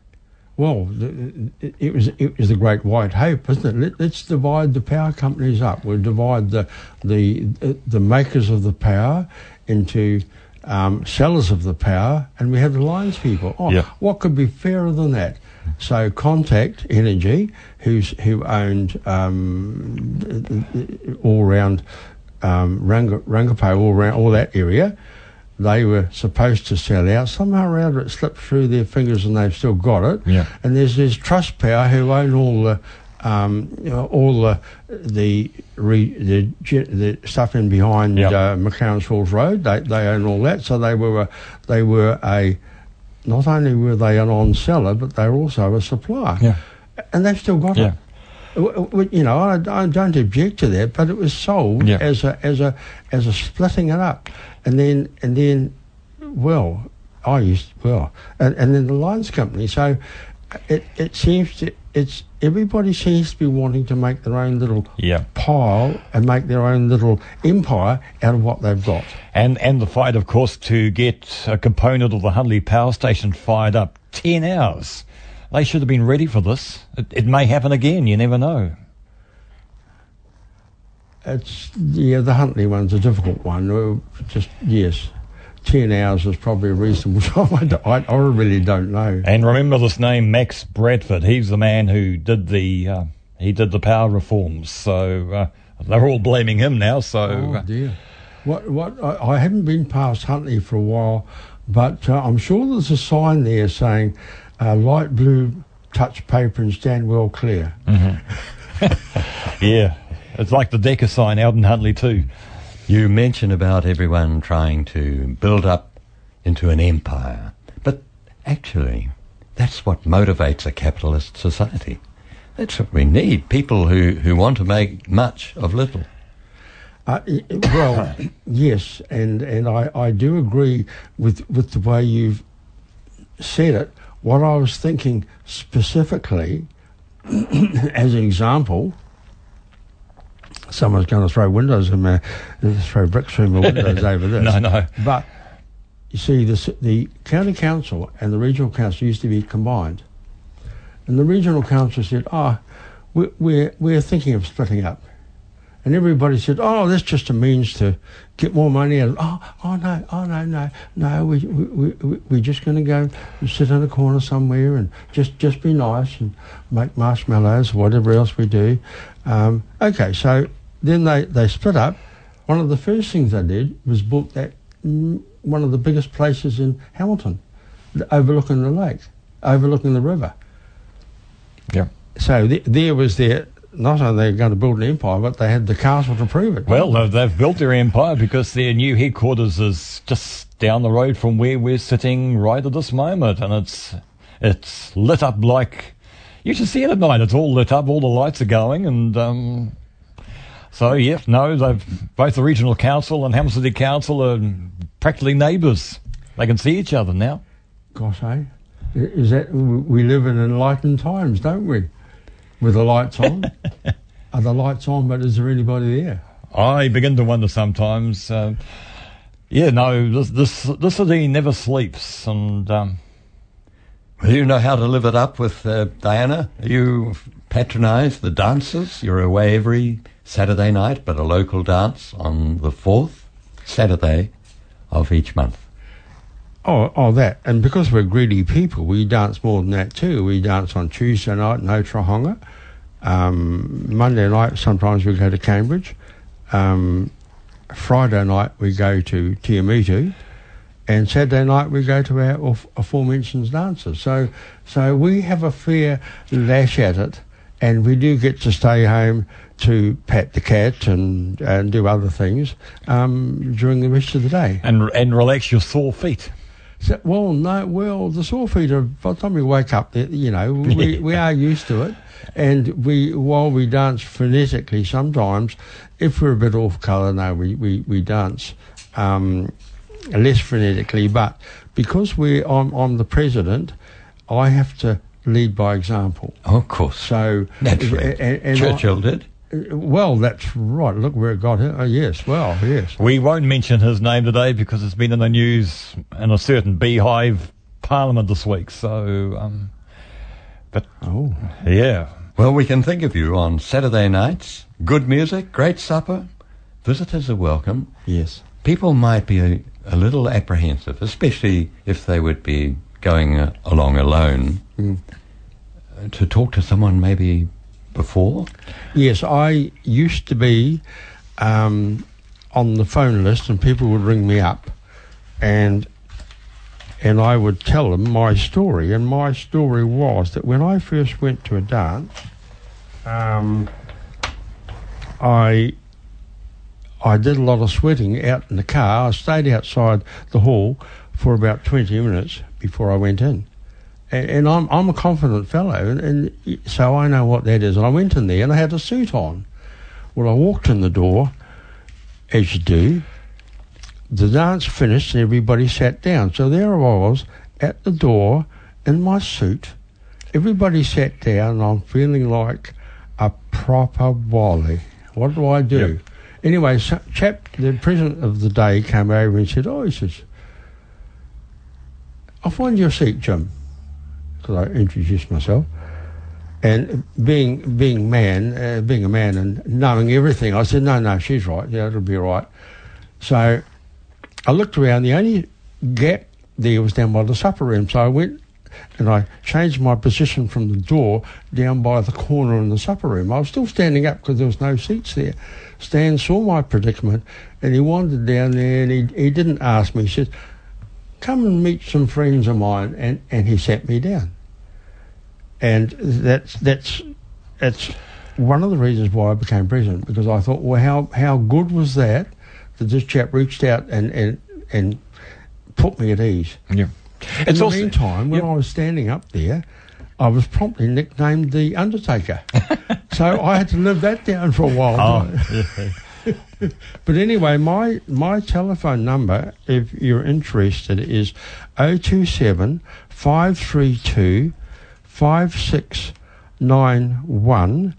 Well, it, was it was the great white hope, isn't it? Let, let's divide the power companies up. We'll divide the the the makers of the power into um, sellers of the power, and we have the lines people. Oh, Yeah. what could be fairer than that? So, Contact Energy, who's who owned um, all around um, Ranga, Rangipo, all round all that area they were supposed to sell out. Somehow or other it slipped through their fingers and they've still got it. Yeah. And there's there's Trust Power who own all the um, you know, all the the, re, the the stuff in behind Yep. uh, Falls Road. They they own all that. So they were a, they were a not only were they an on seller, but they were also a supplier. Yeah. And they've still got Yeah. it. You know, I, I don't object to that, but it was sold Yeah. as a as a as a splitting it up, and then and then, well, I used well, and, and then the lines company. So it it seems to it's everybody seems to be wanting to make their own little pile and make their own little empire out of what they've got. And and the fight, of course, to get a component of the Huntly Power Station fired up ten hours. They should have been ready for this. It, it may happen again. You never know. It's yeah, the Huntly one's a difficult one. Just yes, ten hours is probably a reasonable time. I, I, I really don't know. And remember this name, Max Bradford. He's the man who did the uh, he did the power reforms. So uh, they're all blaming him now. So Oh uh, dear. What? What? I, I haven't been past Huntly for a while, but uh, I'm sure there's a sign there saying uh, light blue touch paper and stand well clear. yeah, it's like the Decker sign out in Huntly too. You mention about everyone trying to build up into an empire, but actually, that's what motivates a capitalist society. That's what we need people who, who want to make much of little. Uh, well, yes, and and I, I do agree with with the way you've said it. What I was thinking specifically, as an example, someone's going to throw windows in my throw bricks through my windows over this. No, no. But you see, the the county council and the regional council used to be combined, and the regional council said, "Ah, we we're we're thinking of splitting up." And everybody said, "Oh, that's just a means to get more money." out Oh, oh no, oh no, no, no. We we we we're just going to go and sit in a corner somewhere and just just be nice and make marshmallows or whatever else we do. Um, okay, so then they they split up. One of the first things they did was built that one of the biggest places in Hamilton, overlooking the lake, overlooking the river. Yeah. So th- there was their. Not only they going to build an empire, but they had the castle to prove it. Well, they've, they've built their empire because their new headquarters is just down the road from where we're sitting right at this moment, and it's it's lit up like you should see it at night. It's all lit up, all the lights are going, and um, so yes, no, they've both the regional council and Hamilton City Council are practically neighbours. They can see each other now. Gosh, eh? Is that we live in enlightened times, don't we? With the lights on. Are the lights on? But is there anybody there? I begin to wonder sometimes. Um, yeah, no, this this this city never sleeps, and um, Well, you know how to live it up with uh, Diana. You patronise the dancers. You're away every Saturday night, but a local dance on the fourth Saturday of each month. Oh, oh, that. And because we're greedy people, we dance more than that too. We dance on Tuesday night in Otorohanga. Um, Monday night, sometimes we go to Cambridge. Um, Friday night, we go to Te Awamutu. And Saturday night, we go to our af- aforementioned dances. So, so we have a fair lash at it. And we do get to stay home to pat the cat and, and do other things um, during the rest of the day. and and relax your sore feet. So, well, no, well, the sore feet are, by the time we wake up, you know, we, we are used to it. And we, while we dance frenetically sometimes, if we're a bit off colour, no, we, we, we dance um, less frenetically. But because we, I'm, I'm the president, I have to lead by example. Oh, of course. So, Naturally. and- and I- Churchill did. Well, that's right. Look where it got it. Oh, yes, well, yes. We won't mention his name today because it's been in the news in a certain beehive parliament this week. So, um, but Oh, yeah, Well, we can think of you on Saturday nights. Good music, great supper. Visitors are welcome. yes. People might be a, a little apprehensive, especially if they would be going uh, along alone, Mm. uh, to talk to someone maybe before. Yes, I used to be um, on the phone list, and people would ring me up, and and I would tell them my story. And my story was that when I first went to a dance, um, I I did a lot of sweating out in the car. I stayed outside the hall for about twenty minutes before I went in and, and I'm I'm a confident fellow, and, and so I know what that is. And I went in there, and I had a suit on. Well, I walked in the door, as you do. The dance finished, and everybody sat down. So there I was at the door in my suit. Everybody sat down, and I'm feeling like a proper wally. What do I do? Yep. Anyway, so, chap, the president of the day came over and said, "Oh, he says, I'll find you a seat, Jim." Because I introduced myself. And being being man, uh, being a man, and knowing everything, I said, "No, no, she's right. Yeah, it'll be right. So I looked around. The only gap there was down by the supper room. So I went and I changed my position from the door down by the corner in the supper room. I was still standing up because there was no seats there. Stan saw my predicament and he wandered down there and he, he didn't ask me. He said, come and meet some friends of mine. And, and he sat me down. And that's, that's, that's one of the reasons why I became president because I thought, well, how, how good was that that this chap reached out and, and, and put me at ease. Yeah. In It's the also meantime, when Yep. I was standing up there, I was promptly nicknamed the Undertaker. so I had to live that down for a while. Oh, But anyway, my my telephone number, if you're interested, is 027 532 5691.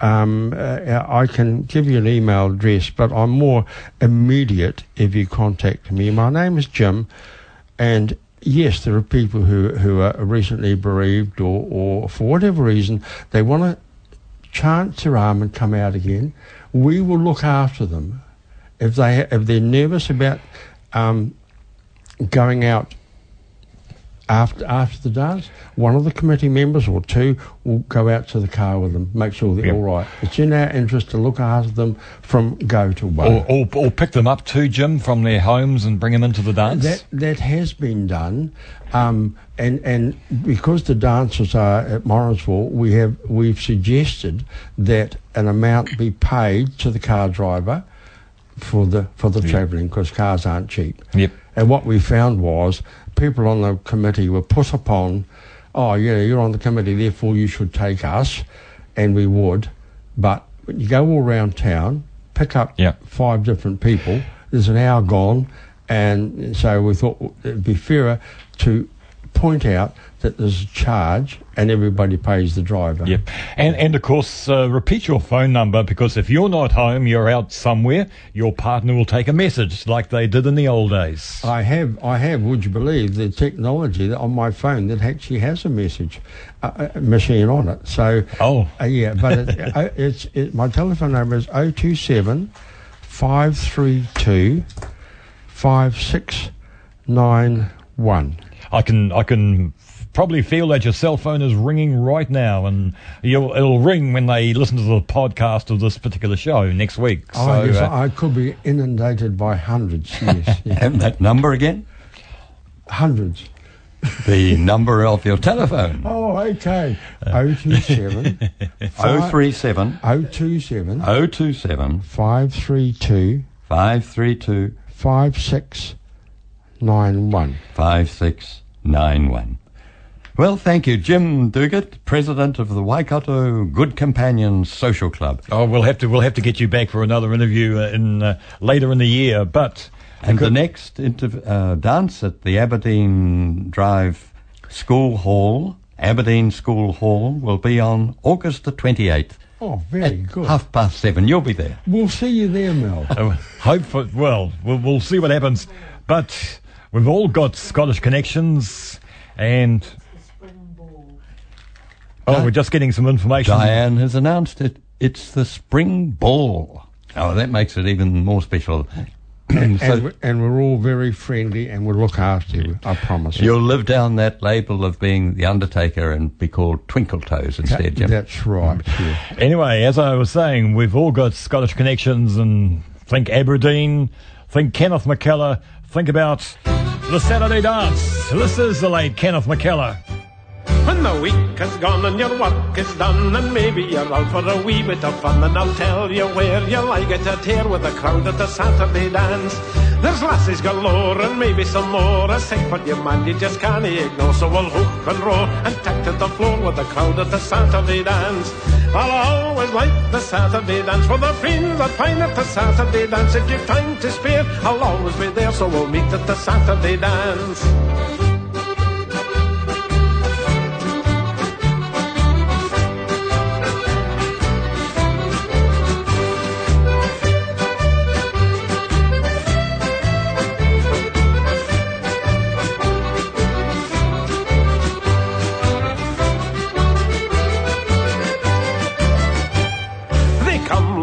Um, uh, I can give you an email address, but I'm more immediate if you contact me. My name is Jim, and yes, there are people who, who are recently bereaved or, or for whatever reason they want to chance their arm and come out again. We will look after them if they if they're nervous about um, going out after after the dance. One of the committee members or two will go out to the car with them, make sure they're Yep. all right. It's in our interest to look after them from go to one. or, or, or pick them up too, Jim, from their homes and bring them into the dance. That that has been done, um, and and because the dancers are at Morrinsville, we have we've suggested that an amount be paid to the car driver for the for the travelling because cars aren't cheap. Yep. And what we found was people on the committee were put upon, oh yeah, you're on the committee, therefore you should take us, and we would, but when you go all around town, pick up Yeah. five different people. There's an hour gone, and so we thought it'd be fairer to point out that there's a charge and everybody pays the driver. Yep. And, and of course, uh, repeat your phone number because if you're not home, you're out somewhere, your partner will take a message like they did in the old days. I have, I have. Would you believe the technology that on my phone that actually has a message uh, uh, machine on it? So, Oh. uh, yeah, but it, uh, it's it, my telephone number is 027 532 5691. I can I can probably feel that your cell phone is ringing right now, and you'll, it'll ring when they listen to the podcast of this particular show next week. Oh, so, yes, uh, I could be inundated by hundreds. Yes, yeah. And that number again? hundreds. The number of your telephone. Oh, okay. 027 037 027 027 532 532 5691. 5691. Well, thank you, Jim Duguid, President of the Waikato Good Companions Social Club. oh, we'll have to we'll have to get you back for another interview uh, in uh, later in the year, but. And the next interv- uh, dance at the Aberdeen Drive School Hall, Aberdeen School Hall, will be on August the 28th. Oh, very good. Half past seven. You'll be there. We'll see you there, Mel. Uh, hope for, well, well, we'll see what happens. But we've all got Scottish connections, and oh, we're just getting some information. Diane has announced it. It's the Spring Ball. Oh, that makes it even more special. and, so we- and we're all very friendly and we'll look after you, I promise. you'll live down that label of being the Undertaker and be called Twinkle Toes instead, Jim. That's right. Mm. yeah. Anyway, as I was saying, we've all got Scottish connections, and think Aberdeen, think Kenneth McKellar, think about the Saturday dance. This is the late Kenneth McKellar. When the week has gone and your work is done, and maybe you're out for a wee bit of fun, and I'll tell you where you like it to tear with the crowd at the Saturday dance. There's lassies galore and maybe some more. I say, but you man, you just can't ignore. So we'll hook and roll and take to the floor with the crowd at the Saturday dance. I'll always like the Saturday dance for the friends that find at the Saturday dance. If you've time to spare, I'll always be there. So we'll meet at the Saturday dance.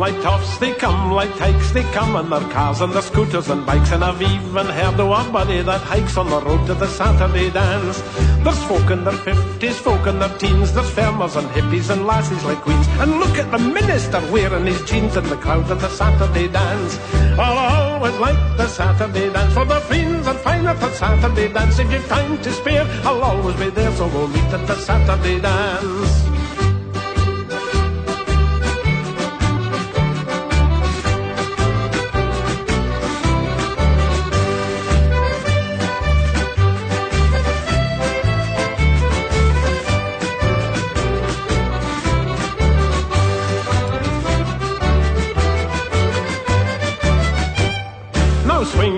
Like toffs, they come like tykes, they come on their cars and their scooters and bikes. And I've even heard of one buddy that hikes on the road to the Saturday dance. There's folk in their fifties, folk in their teens, there's farmers and hippies and lassies like queens. And look at the minister wearing his jeans in the crowd at the Saturday dance. I'll always like the Saturday dance for the fiends and fine at the Saturday dance. If you've time to spare, I'll always be there, so we'll meet at the Saturday dance.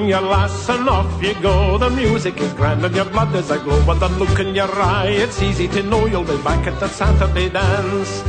Your lass and off you go. The music is grand and your blood is aglow. But the look in your eye, it's easy to know you'll be back at the Saturday dance.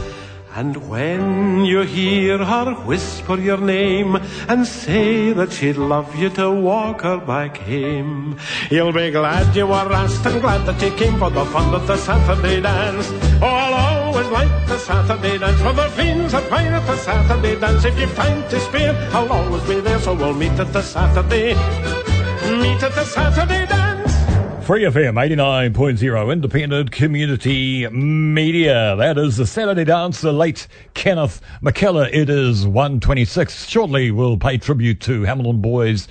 And when you hear her whisper your name and say that she'd love you to walk her back home, you'll be glad you were asked and glad that you came for the fun of the Saturday dance. Oh, I'll always like the Saturday dance for the fiends that fine at the Saturday dance. If you've time to spare, I'll always be there, so we'll meet at the Saturday. Meet at the Saturday dance. Free FM 89.0 independent community media. That is the Saturday dance, the late Kenneth McKellar. It is 126. Shortly we'll pay tribute to Hamilton Boys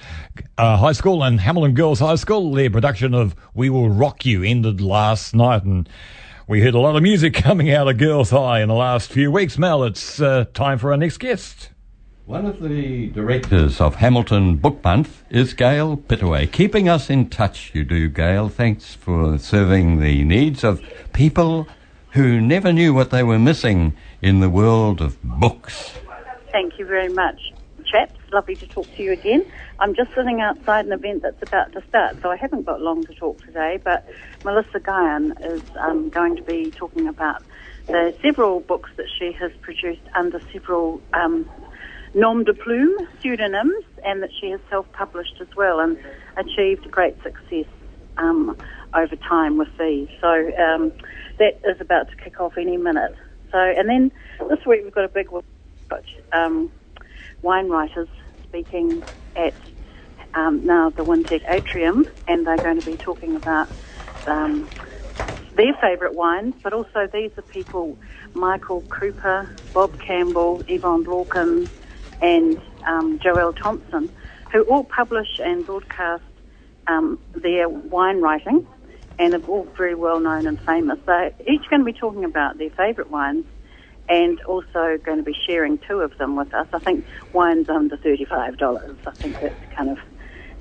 uh, High School and Hamilton Girls High School. Their production of We Will Rock You ended last night and we heard a lot of music coming out of Girls High in the last few weeks. Mel, it's uh, time for our next guest. One of the directors of Hamilton Book Month is Gail Pittaway. Keeping us in touch, you do, Gail. Thanks for serving the needs of people who never knew what they were missing in the world of books. Thank you very much, chaps. Lovely to talk to you again. I'm just sitting outside an event that's about to start, so I haven't got long to talk today. But Melissa Guyon is um, going to be talking about the several books that she has produced under several um, nom de plume pseudonyms, and that she has self-published as well, and achieved great success um, over time with these. So um, that is about to kick off any minute. So, and then this week we've got a big um, wine writers speaking at um, now the Wintec Atrium, and they're going to be talking about um, their favourite wines, but also these are people Michael Cooper, Bob Campbell, Yvonne Lorkin, and um, Joelle Thomson, who all publish and broadcast um, their wine writing and are all very well known and famous. They're each going to be talking about their favourite wines and also going to be sharing two of them with us. I think wine's under $35. I think that's kind of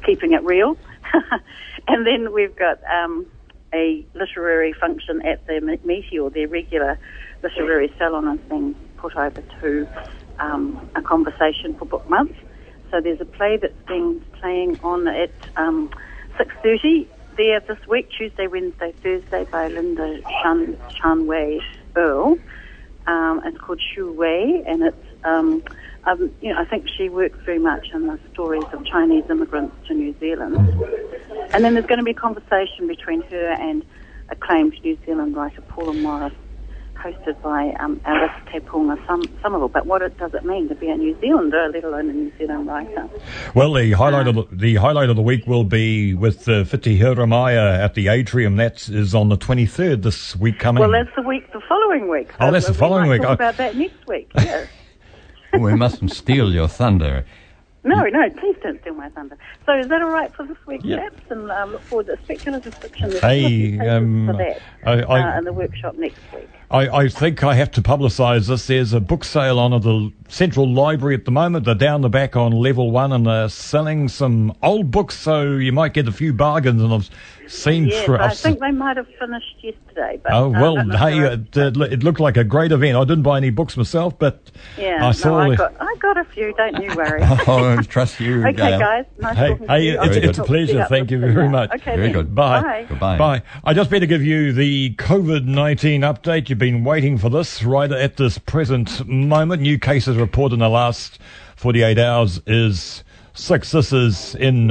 keeping it real. and then we've got um, a literary function at the Meteor, their regular literary salon is being put over to um, a conversation for book month. So there's a play that's been playing on at um, 6.30 there this week, Tuesday, Wednesday, Thursday by Linda Shan, Shanwei Earl. Um, it's called Shu Wei, and it's um, um, you know I think she works very much on the stories of Chinese immigrants to New Zealand. And then there's going to be a conversation between her and acclaimed New Zealand writer Paula Morris, hosted by um, Alice Te Punga Somerville. But what it, does it mean to be a New Zealander, let alone a New Zealand writer? Well, the highlight of the, the highlight of the week will be with uh, Witi Ihimaera at the Atrium. That is on the 23rd this week coming. Well, that's the week, the following week. Oh, that's the following might week. Talk Oh. about that next week. Yeah. We mustn't steal your thunder. No, no, please don't steal my thunder. So is that all right for this week, chaps? And um, look forward to speculative fiction. Hey, um, for that I- I- uh, in the workshop next week. I, I think I have to publicise this. There's a book sale on at the Central Library at the moment. They're down the back on level one and they're selling some old books, so you might get a few bargains. And I've seen. Yes, through- I think they might have finished yesterday. But, Oh uh, well, I don't know hey, it, they're- it looked like a great event. I didn't buy any books myself, but yeah, I saw. no, I got, I got a few. Don't you worry. Oh, trust you, okay, Gail. guys, nice Hey, talking to hey, you. it's- it's a to you pleasure. Thank you very now. much. Okay, Very then. good. Bye. Bye. Goodbye. Bye. I just better give you the COVID 19 update. You've been waiting for this right at this present moment. New cases reported in the last 48 hours is six. This is in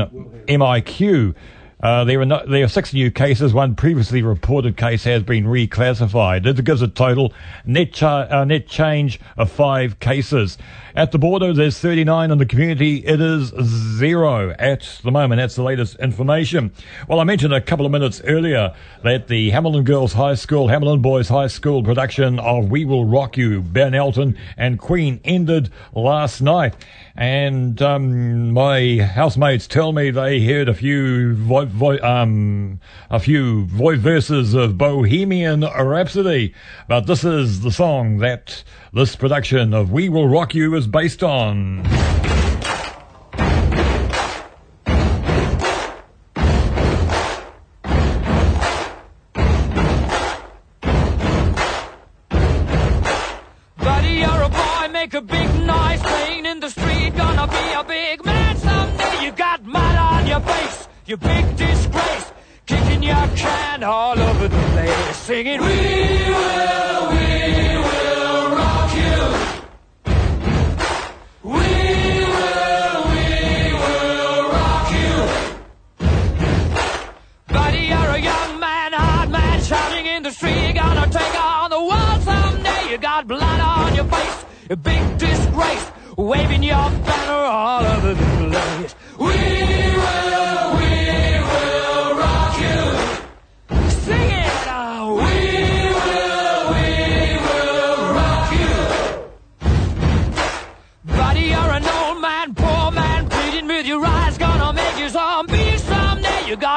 MIQ. Uh, there are no, there are six new cases. One previously reported case has been reclassified. It gives a total net cha- uh, net change of five cases. At the border, there's 39. In the community, it is zero at the moment. That's the latest information. Well, I mentioned a couple of minutes earlier that the Hamilton Girls High School, Hamilton Boys High School production of We Will Rock You, Ben Elton and Queen ended last night. And um, my housemates tell me they heard a few vo- vo- um, a few voice verses of Bohemian Rhapsody, but this is the song that this production of We Will Rock You is based on. Buddy, you're a boy, make a big noise playing in the street. Gonna be a big man someday. You got mud on your face, you big disgrace. Kicking your can all over the place, singing, We will, shouting in the street. You're gonna take on the world someday. You got blood on your face, a big disgrace, waving your banner all over the place. We will, we will rock you. Sing it now. We will, we will rock you. Buddy, you're an old man, poor man, pleading with your eyes, gonna make you zombie someday. You got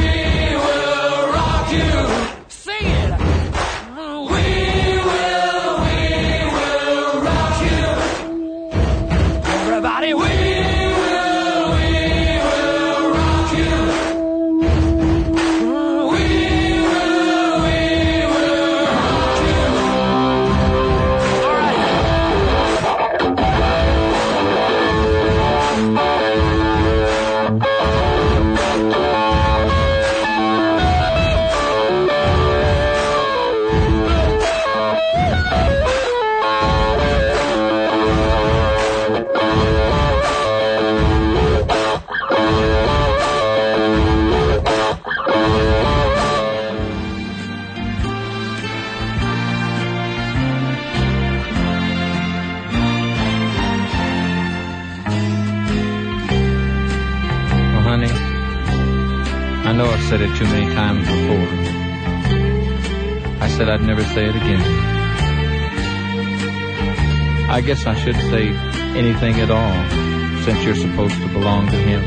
said it too many times before. I said I'd never say it again. I guess I should say anything at all, since you're supposed to belong to him.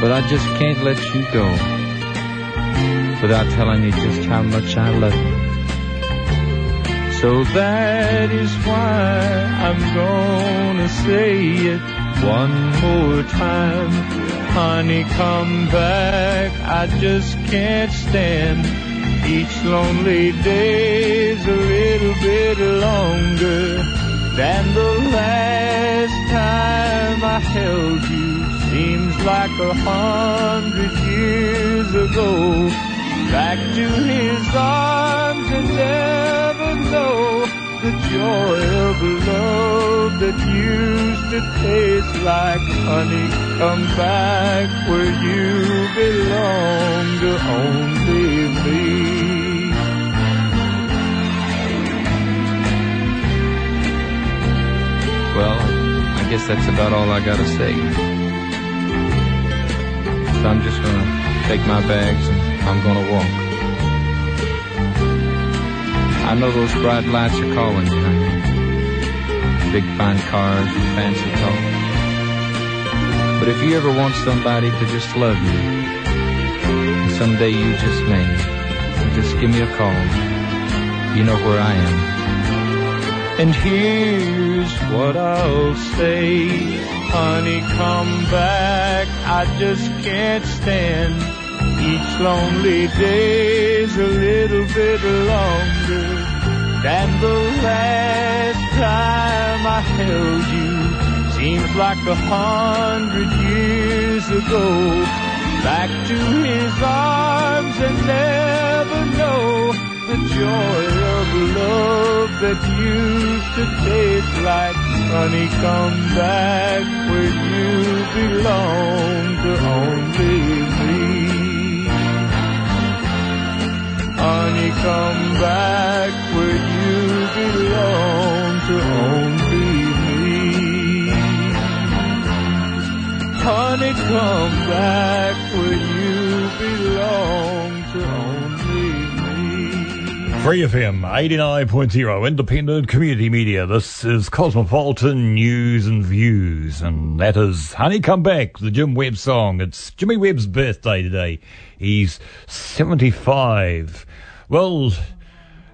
But I just can't let you go without telling you just how much I love you. So that is why I'm gonna say it one more time. Honey, come back. I just can't stand each lonely day's a little bit longer than the last time I held you. Seems like a hundred years ago. Back to his arms and never know the joy of love that used to taste like honey. Come back where you belong to only me. Well, I guess that's about all I gotta say. So I'm just gonna take my bags and I'm gonna walk. I know those bright lights are calling you, honey. Big fine cars and fancy talk. But if you ever want somebody to just love you, and someday you just may, just give me a call. You know where I am. And here's what I'll say. Honey, come back. I just can't stand each lonely day's a little bit longer than the last time I held you. Seems like a hundred years ago. Back to his arms and never know the joy of love that used to taste like honey. Come back where you belong to only me. Honey, come back where you belong to only me. Honey, come back where you belong to only me. Free FM 89.0 independent community media. This is Cosmopolitan News and Views, and that is Honey Come Back, the Jim Webb song. It's Jimmy Webb's birthday today. He's 75. Well,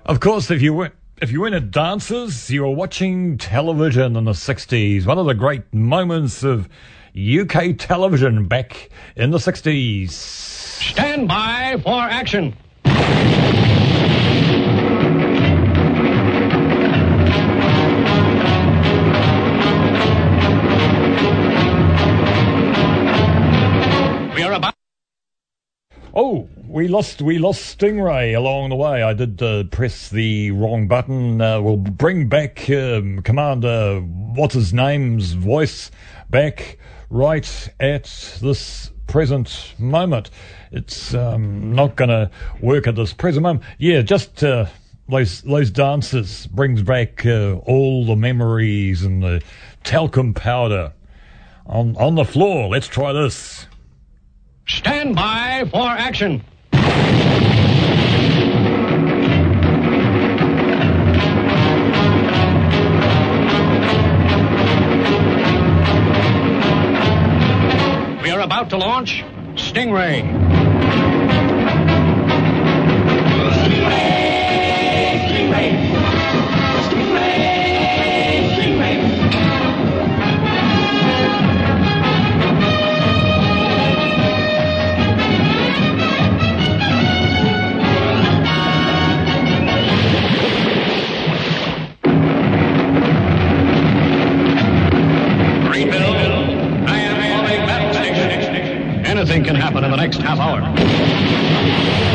of course, if you were. If you went at dances, you were watching television in the 60s. One of the great moments of UK television back in the 60s. Stand by for action. We are about. Oh, we lost we lost Stingray along the way. I did uh, press the wrong button. Uh, we'll bring back um, Commander what's his name's voice back right at this present moment. It's um, not going to work at this present moment. Yeah, just uh, those those dances brings back uh, all the memories and the talcum powder on on the floor. Let's try this. Stand by for action. We are about to launch Stingray. Happen in the next half hour.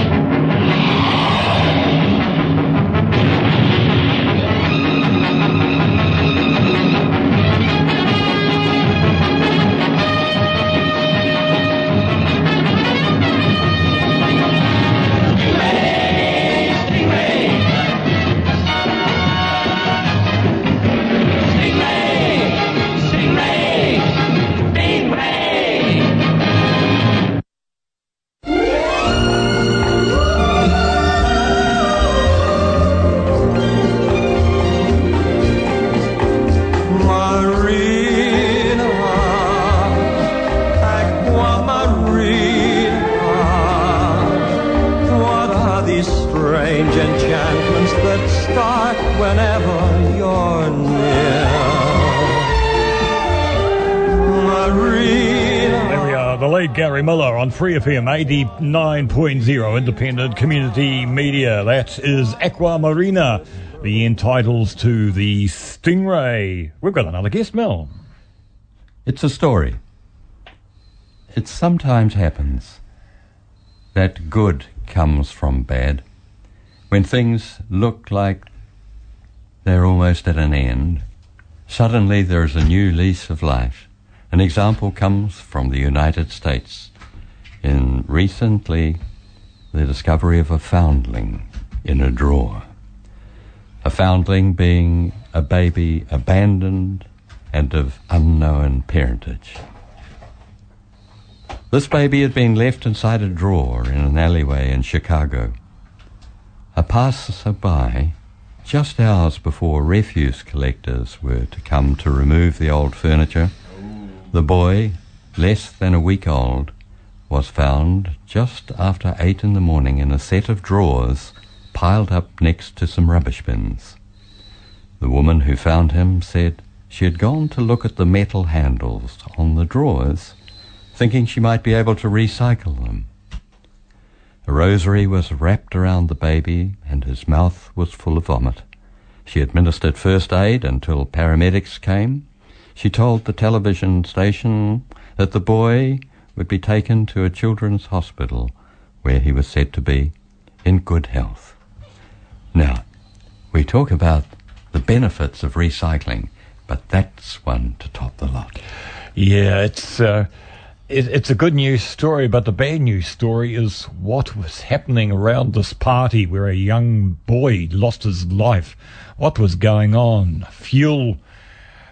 Free FM 89.0 independent community media. That is Aqua Marina, the entitles to the Stingray. We've got another guest, Mel. It's a story. It sometimes happens that good comes from bad. When things look like they're almost at an end, suddenly there's a new lease of life. An example comes from the United States. In recently, the discovery of a foundling in a drawer. A foundling being a baby abandoned and of unknown parentage. This baby had been left inside a drawer in an alleyway in Chicago. A passerby, just hours before refuse collectors were to come to remove the old furniture, the boy, less than a week old, was found just after eight in the morning in a set of drawers piled up next to some rubbish bins. The woman who found him said she had gone to look at the metal handles on the drawers, thinking she might be able to recycle them. A rosary was wrapped around the baby, and his mouth was full of vomit. She administered first aid until paramedics came. She told the television station that the boy would be taken to a children's hospital where he was said to be in good health. Now, we talk about the benefits of recycling, but that's one to top the lot. Yeah, it's uh, it, it's a good news story, but the bad news story is what was happening around this party where a young boy lost his life. What was going on? Fuel,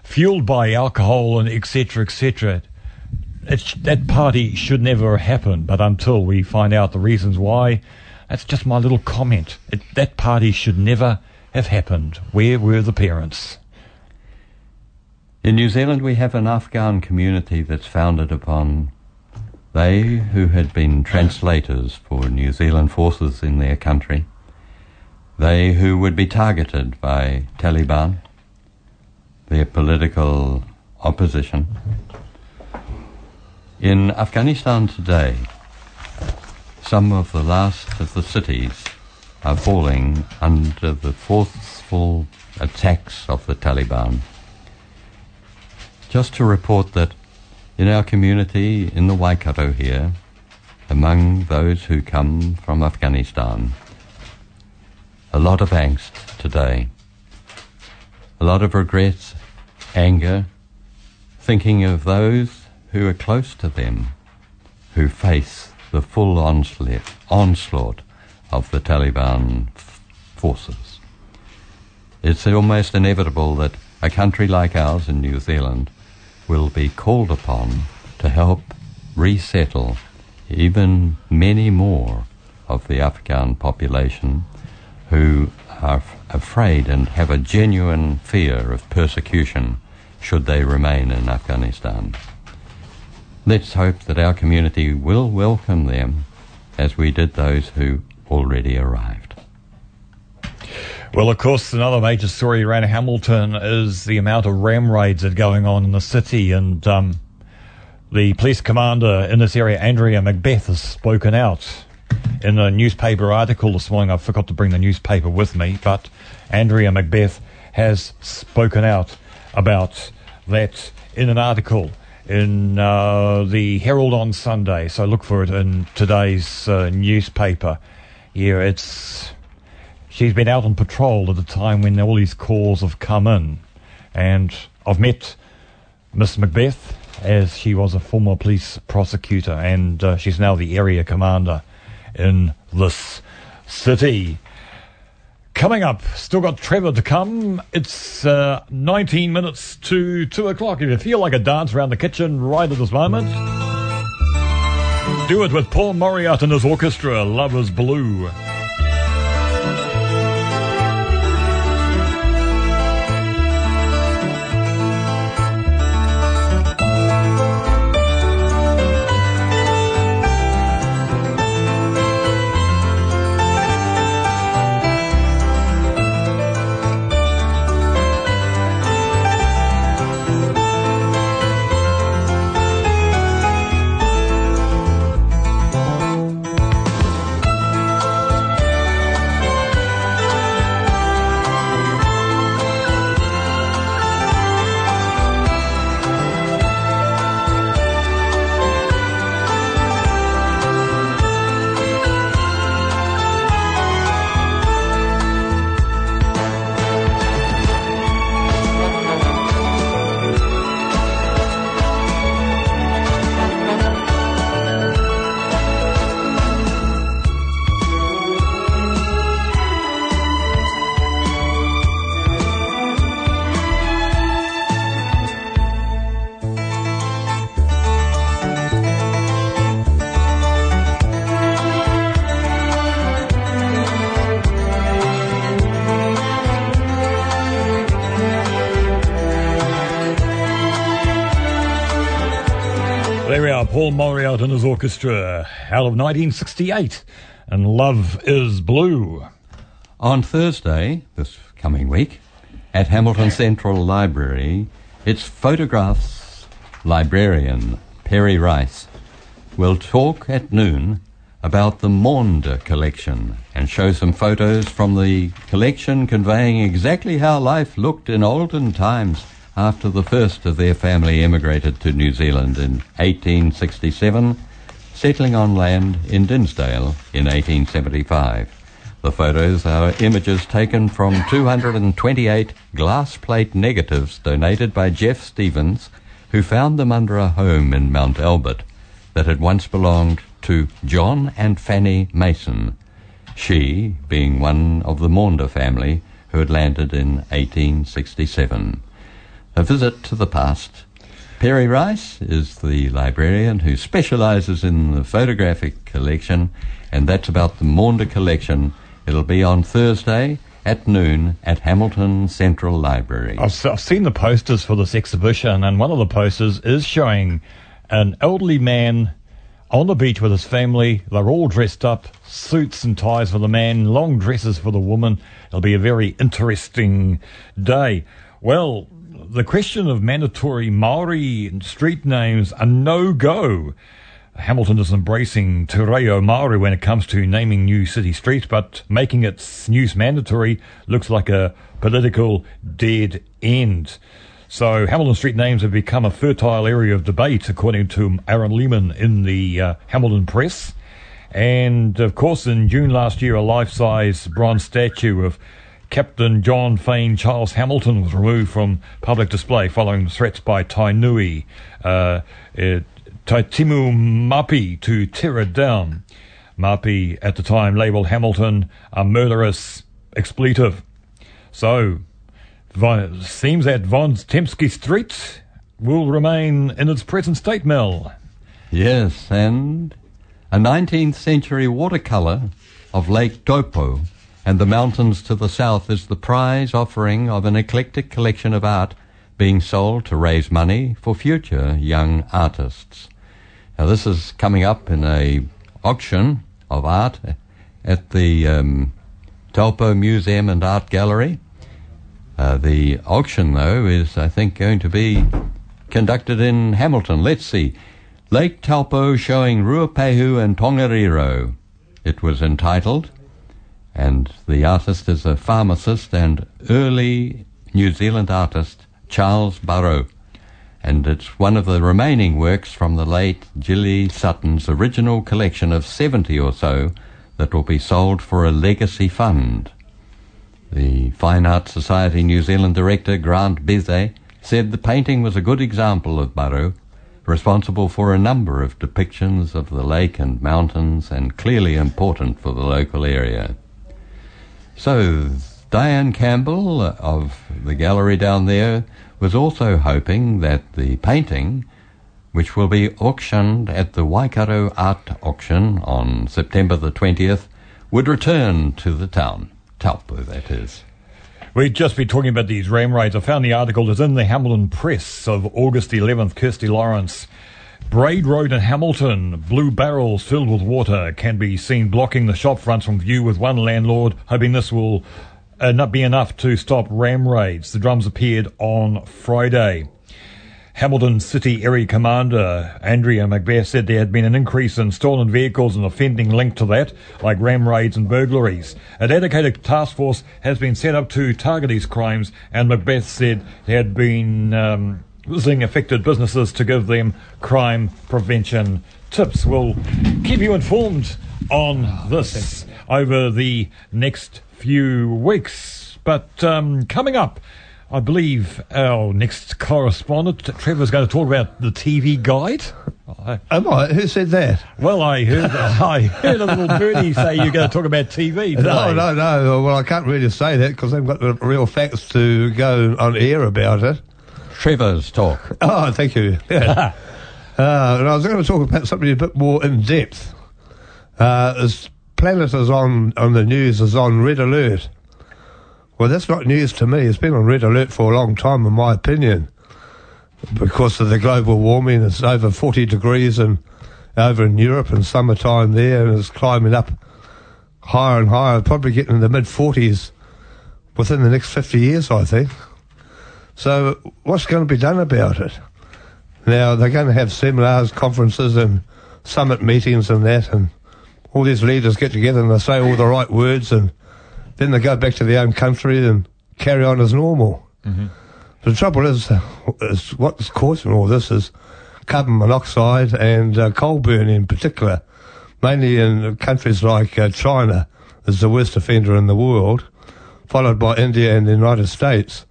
fueled by alcohol and etc. etc. It sh- that party should never happen, but until we find out the reasons why, that's just my little comment. It, that party should never have happened. Where were the parents? In New Zealand, we have an Afghan community that's founded upon they who had been translators for New Zealand forces in their country, they who would be targeted by Taliban, their political opposition. In Afghanistan today, some of the last of the cities are falling under the forceful attacks of the Taliban. Just to report that in our community in the Waikato here, among those who come from Afghanistan, a lot of angst today, a lot of regrets, anger, thinking of those who are close to them, who face the full onslaught, onslaught of the Taliban f- forces. It's almost inevitable that a country like ours in New Zealand will be called upon to help resettle even many more of the Afghan population who are f- afraid and have a genuine fear of persecution should they remain in Afghanistan. Let's hope that our community will welcome them as we did those who already arrived. Well, of course, another major story around Hamilton is the amount of ram raids that are going on in the city, and um, the police commander in this area, Andrea Macbeth, has spoken out in a newspaper article this morning. I forgot to bring the newspaper with me, but Andrea Macbeth has spoken out about that in an article in uh, the Herald on Sunday. So look for it in today's uh, newspaper. Yeah, it's she's been out on patrol at the time when all these calls have come in. And I've met Miss Macbeth as she was a former police prosecutor and uh, she's now the area commander in this city. Coming up, still got Trevor to come. It's uh, 19 minutes to 2 o'clock. If you feel like a dance around the kitchen right at this moment, do it with Paul Mauriat and his orchestra, Love is Blue. And his orchestra, out of 1968, and Love is Blue. On Thursday, this coming week, at Hamilton Central Library, its photographs librarian, Perry Rice, will talk at noon about the Maunder collection and show some photos from the collection conveying exactly how life looked in olden times after the first of their family emigrated to New Zealand in 1867, settling on land in Dinsdale in 1875. The photos are images taken from 228 glass plate negatives donated by Jeff Stevens, who found them under a home in Mount Albert that had once belonged to John and Fanny Mason, she being one of the Maunder family who had landed in 1867. A visit to the past. Perry Rice is the librarian who specialises in the photographic collection, and that's about the Maunder collection. It'll be on Thursday at noon at Hamilton Central Library. I've, I've seen the posters for this exhibition, and one of the posters is showing an elderly man on the beach with his family. They're all dressed up, suits and ties for the man, long dresses for the woman. It'll be a very interesting day. Well, the question of mandatory Maori street names a no-go. Hamilton is embracing Te Reo Maori when it comes to naming new city streets, but making its use mandatory looks like a political dead end. So Hamilton street names have become a fertile area of debate, according to Aaron Lehman in the uh, Hamilton Press. And of course, in June last year, a life-size bronze statue of Captain John Fane Charles Hamilton was removed from public display following threats by Tainui, uh, uh, Taitimu Maipi to tear it down. Maipi at the time labelled Hamilton a murderous expletive. So, Von, seems that Von Tempsky Street will remain in its present state, Mel. Yes, and a 19th century watercolour of Lake Taupo and the mountains to the south is the prize offering of an eclectic collection of art being sold to raise money for future young artists. Now, this is coming up in a auction of art at the um, Taupo Museum and Art Gallery. Uh, the auction, though, is, I think, going to be conducted in Hamilton. Let's see. Lake Taupo showing Ruapehu and Tongariro. It was entitled, and the artist is a pharmacist and early New Zealand artist, Charles Barraud. And it's one of the remaining works from the late Gilly Sutton's original collection of 70 or so that will be sold for a legacy fund. The Fine Arts Society New Zealand director, Grant Bizet, said the painting was a good example of Barraud, responsible for a number of depictions of the lake and mountains and clearly important for the local area. So, Diane Campbell of the gallery down there was also hoping that the painting, which will be auctioned at the Waikato Art Auction on September the 20th, would return to the town. Taupo, that is. We've just been talking about these ram raids. I found the article that's in the Hamilton Press of August 11th. Kirsty Lawrence. Braid Road in Hamilton, blue barrels filled with water can be seen blocking the shop fronts from view with one landlord hoping this will uh, not be enough to stop ram raids. The drums appeared on Friday. Hamilton City Area Commander Andrea Macbeth said there had been an increase in stolen vehicles and offending linked to that, like ram raids and burglaries. A dedicated task force has been set up to target these crimes, and Macbeth said there had been um, visiting affected businesses to give them crime prevention tips. We'll keep you informed on this over the next few weeks. But um, coming up, I believe our next correspondent, Trevor's going to talk about the TV guide. I, Am I? Who said that? well, I heard, I heard a little birdie say you're going to talk about TV. Today. No, no, no. Well, I can't really say that because I haven't got the real facts to go on air about it. Trevor's talk. Oh, thank you. Yeah. uh, and I was going to talk about something a bit more in depth. Uh, this planet is on on the news is on red alert. Well, that's not news to me. It's been on red alert for a long time, in my opinion, because of the global warming. It's over 40 degrees and over in Europe in summertime there, and it's climbing up higher and higher. Probably getting in the mid 40s within the next 50 years, I think. So, what's going to be done about it? Now, they're going to have seminars, conferences, and summit meetings and that, and all these leaders get together and they say all the right words, and then they go back to their own country and carry on as normal. The trouble is, is what's causing all this is carbon monoxide and uh, coal burning in particular, mainly in countries like uh, China is the worst offender in the world, followed by India and the United States.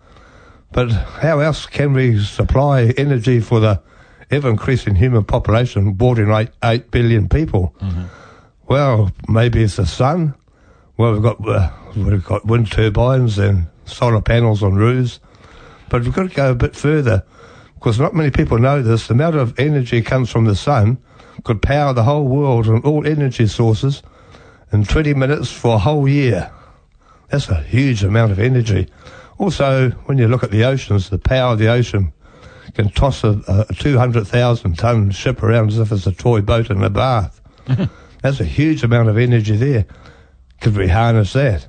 But how else can we supply energy for the ever increasing human population, bordering eight, 8 billion people? Well, maybe it's the sun. Well, we've got, uh, we've got wind turbines and solar panels on roofs. But we've got to go a bit further because not many people know this. The amount of energy comes from the sun could power the whole world and all energy sources in 20 minutes for a whole year. That's a huge amount of energy. Also, when you look at the oceans, the power of the ocean can toss a, a 200,000 ton ship around as if it's a toy boat in a bath. That's a huge amount of energy there. Could we harness that?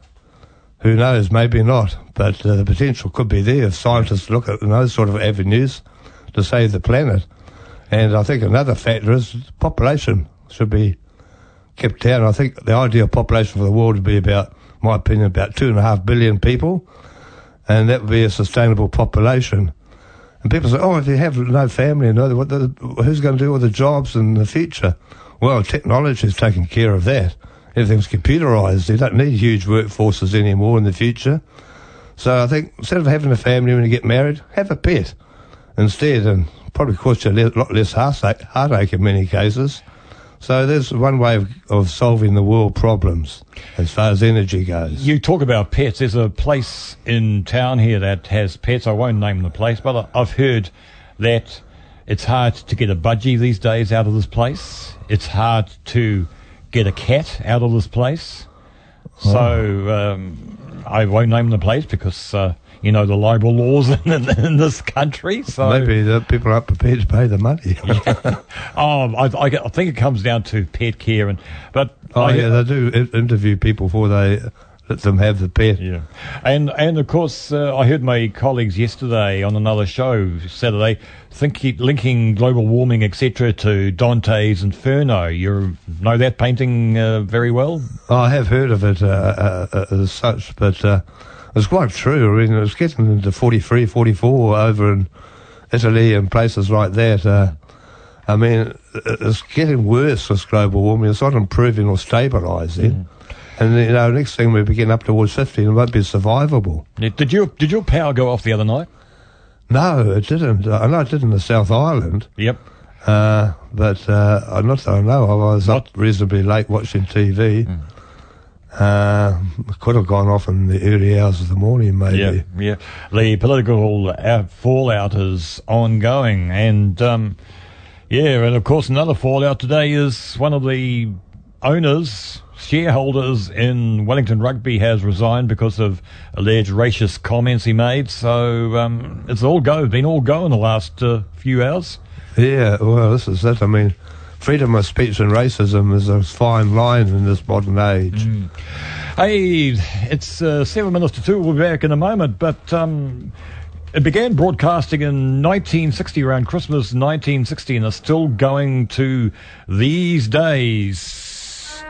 Who knows? Maybe not. But uh, the potential could be there if scientists look at those sort of avenues to save the planet. And I think another factor is population should be kept down. I think the ideal population for the world would be about, my opinion, about two and a half billion people. And that would be a sustainable population. And people say, oh, if you have no family, no, who's going to do all the jobs in the future? Well, technology is taking care of that. Everything's computerized. You don't need huge workforces anymore in the future. So I think instead of having a family when you get married, have a pet instead, and probably cost you a lot less heartache in many cases. So there's one way of, of solving the world problems as far as energy goes. You talk about pets. There's a place in town here that has pets. I won't name the place, but I've heard that it's hard to get a budgie these days out of this place. It's hard to get a cat out of this place. So um, I won't name the place because uh, you know the libel laws in, in, this country. So Maybe the people aren't prepared to pay the money. oh, I, I, I think it comes down to pet care and but oh, I, yeah, they do interview people before they let them have the pet. Yeah, and and of course, uh, I heard my colleagues yesterday on another show Saturday, think linking global warming etc. to Dante's Inferno. You know that painting uh, very well. Oh, I have heard of it uh, uh, uh, as such, but uh, it's quite true. I mean, it's getting into 43, 44 over in Italy and places like that. Uh, I mean, it's getting worse, this global warming. It's not improving or stabilising. And, you know, next thing we begin up towards 50, it won't be survivable. Did you did your power go off the other night? No, it didn't. I know it did in the South Island. Yep. Uh, but uh, I'm not that I know. I was up reasonably late watching TV. Uh, could have gone off in the early hours of the morning, maybe. Yeah, yeah. The political uh, fallout is ongoing, and um, yeah, and of course another fallout today is one of the owners, shareholders in Wellington Rugby has resigned because of alleged racist comments he made. So um, it's all go, been all go in the last uh, few hours. Yeah, well, this is it. I mean, freedom of speech and racism is a fine line in this modern age. Hey, it's uh, seven minutes to two. We'll be back in a moment, but um, it began broadcasting in 1960, around Christmas 1960, and is still going to these days.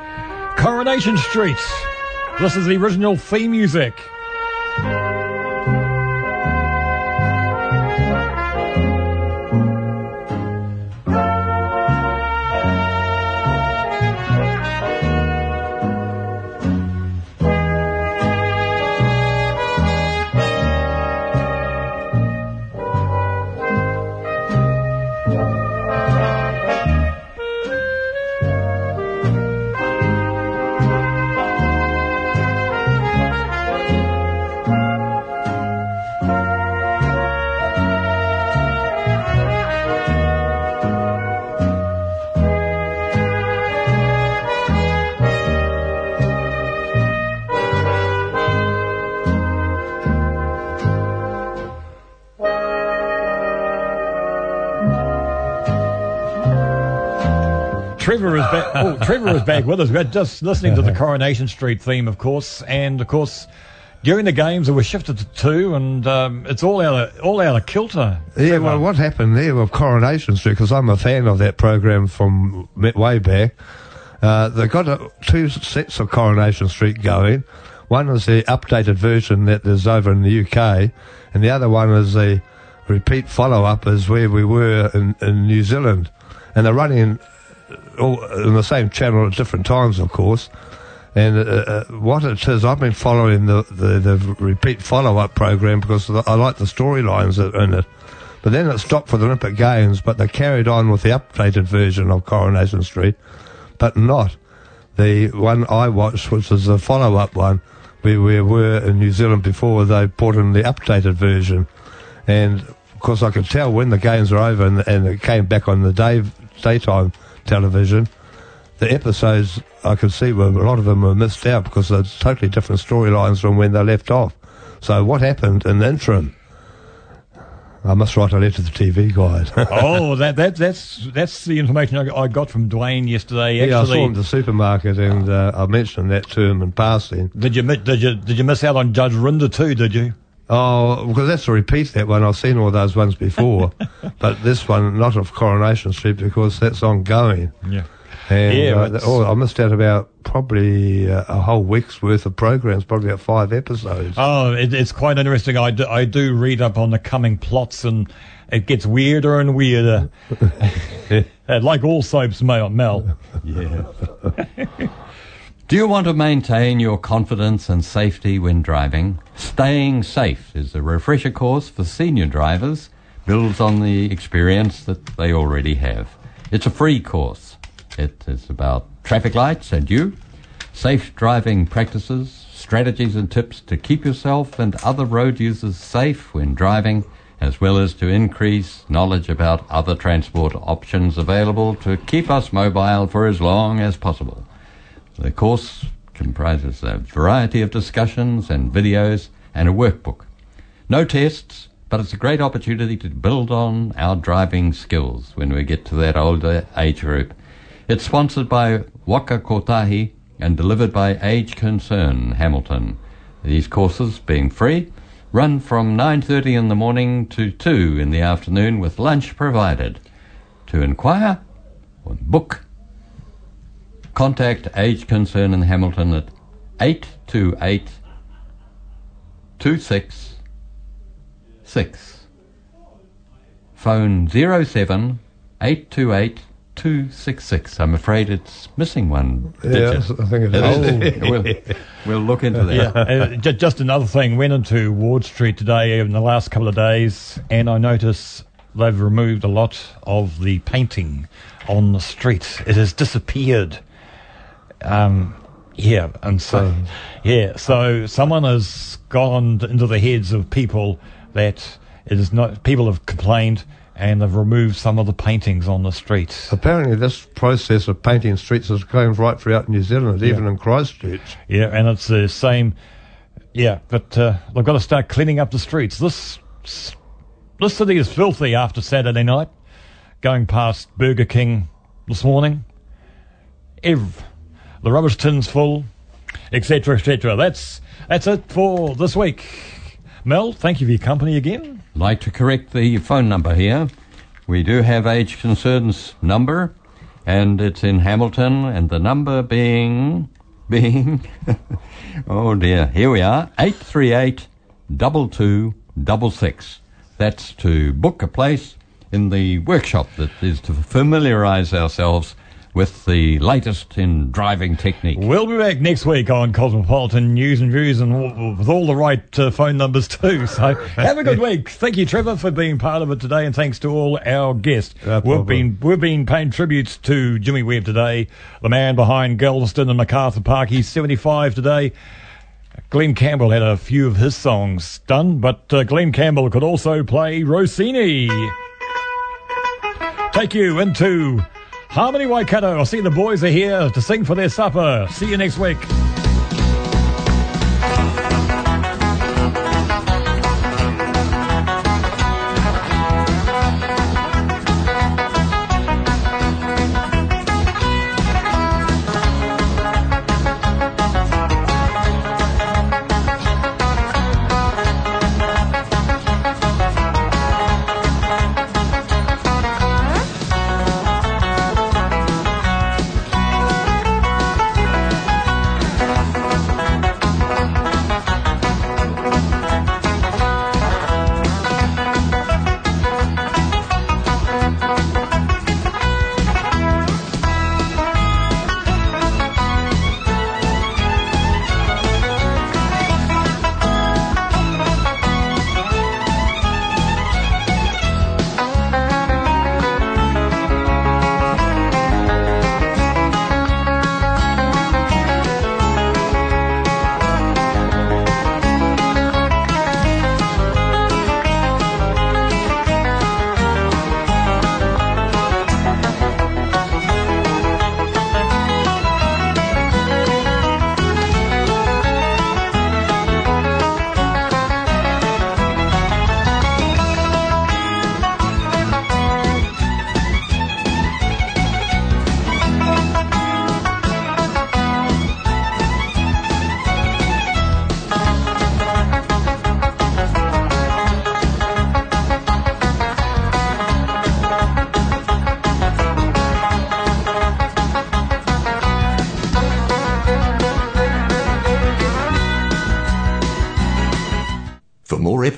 Coronation Street. This is the original theme music. Trevor is back with us. We're just listening to the Coronation Street theme, of course, and of course, during the games it was shifted to two, and um, it's all out of all out of kilter. Yeah, well, what happened there with Coronation Street, because I'm a fan of that program from way back, uh, they got uh, two sets of Coronation Street going. One is the updated version that is over in the UK, and the other one is the repeat follow up, is where we were in, in New Zealand. And they're running all in the same channel at different times, of course. And uh, uh, what it is, I've been following the, the, the repeat follow up program because I like the storylines in it. But then it stopped for the Olympic Games, but they carried on with the updated version of Coronation Street, but not the one I watched, which was the follow up one. We, we were in New Zealand before they brought in the updated version. And of course, I could tell when the games were over and, and it came back on the day, daytime television the episodes I could see were a lot of them were missed out because they're totally different storylines from when they left off. So what happened in the interim? I must write a letter to the TV guide. oh, that, that that's that's the information I, got from Dwayne yesterday. Actually, yeah, I saw him at the supermarket, and uh, I mentioned that to him in passing. Did you did you did you miss out on Judge Rinder too? Did you? Oh, because that's a repeat that one. I've seen all those ones before, but this one not of Coronation Street because that's ongoing. Yeah. And Yeah, uh, oh, I missed out about probably uh, a whole week's worth of programs, probably about five episodes. Oh, it, it's quite interesting. I do, I do read up on the coming plots, and it gets weirder and weirder. Like all soaps, Mel. Mel. Yeah. Do you want to maintain your confidence and safety when driving? Staying Safe is a refresher course for senior drivers, builds on the experience that they already have. It's a free course. It is about traffic lights and you, safe driving practices, strategies and tips to keep yourself and other road users safe when driving, as well as to increase knowledge about other transport options available to keep us mobile for as long as possible. The course comprises a variety of discussions and videos and a workbook. No tests, but it's a great opportunity to build on our driving skills when we get to that older age group. It's sponsored by Waka Kotahi and delivered by Age Concern Hamilton. These courses, being free, run from 9.30 in the morning to 2 in the afternoon with lunch provided. To inquire or book, contact Age Concern in Hamilton at 828 266 Phone 07 828 266. I'm afraid it's missing one. Yes, digit. I think it It is. is. we'll, we'll look into that. Yeah. uh, just another thing. Went into Ward Street today in the last couple of days, and I notice they've removed a lot of the painting on the street. It has disappeared. Um, yeah, and so yeah, so someone has gone into the heads of people that it is not. People have complained, and they've removed some of the paintings on the streets. Apparently, this process of painting streets is going right throughout New Zealand, even in Christchurch. Yeah, and it's the same. Yeah, but uh, they've got to start cleaning up the streets. This this city is filthy after Saturday night. Going past Burger King this morning, Ev, the rubbish tin's full, etc., etc. That's that's it for this week. Mel, thank you for your company again. like to correct the phone number here. We do have Age Concerns number, and it's in Hamilton, and the number being being oh dear, here we are eight three eight double two double six. That's to book a place in the workshop that is to familiarise ourselves with the latest in driving technique. We'll be back next week on Cosmopolitan News and Views and w- with all the right uh, phone numbers too. So have a good week. Thank you, Trevor, for being part of it today, and thanks to all our guests. No we've been we've been paying tributes to Jimmy Webb today, the man behind Galveston and MacArthur Park. He's 75 today. Glen Campbell had a few of his songs done, but uh, Glen Campbell could also play Rossini. Take you into Harmony Waikato. I see the boys are here to sing for their supper. See you next week.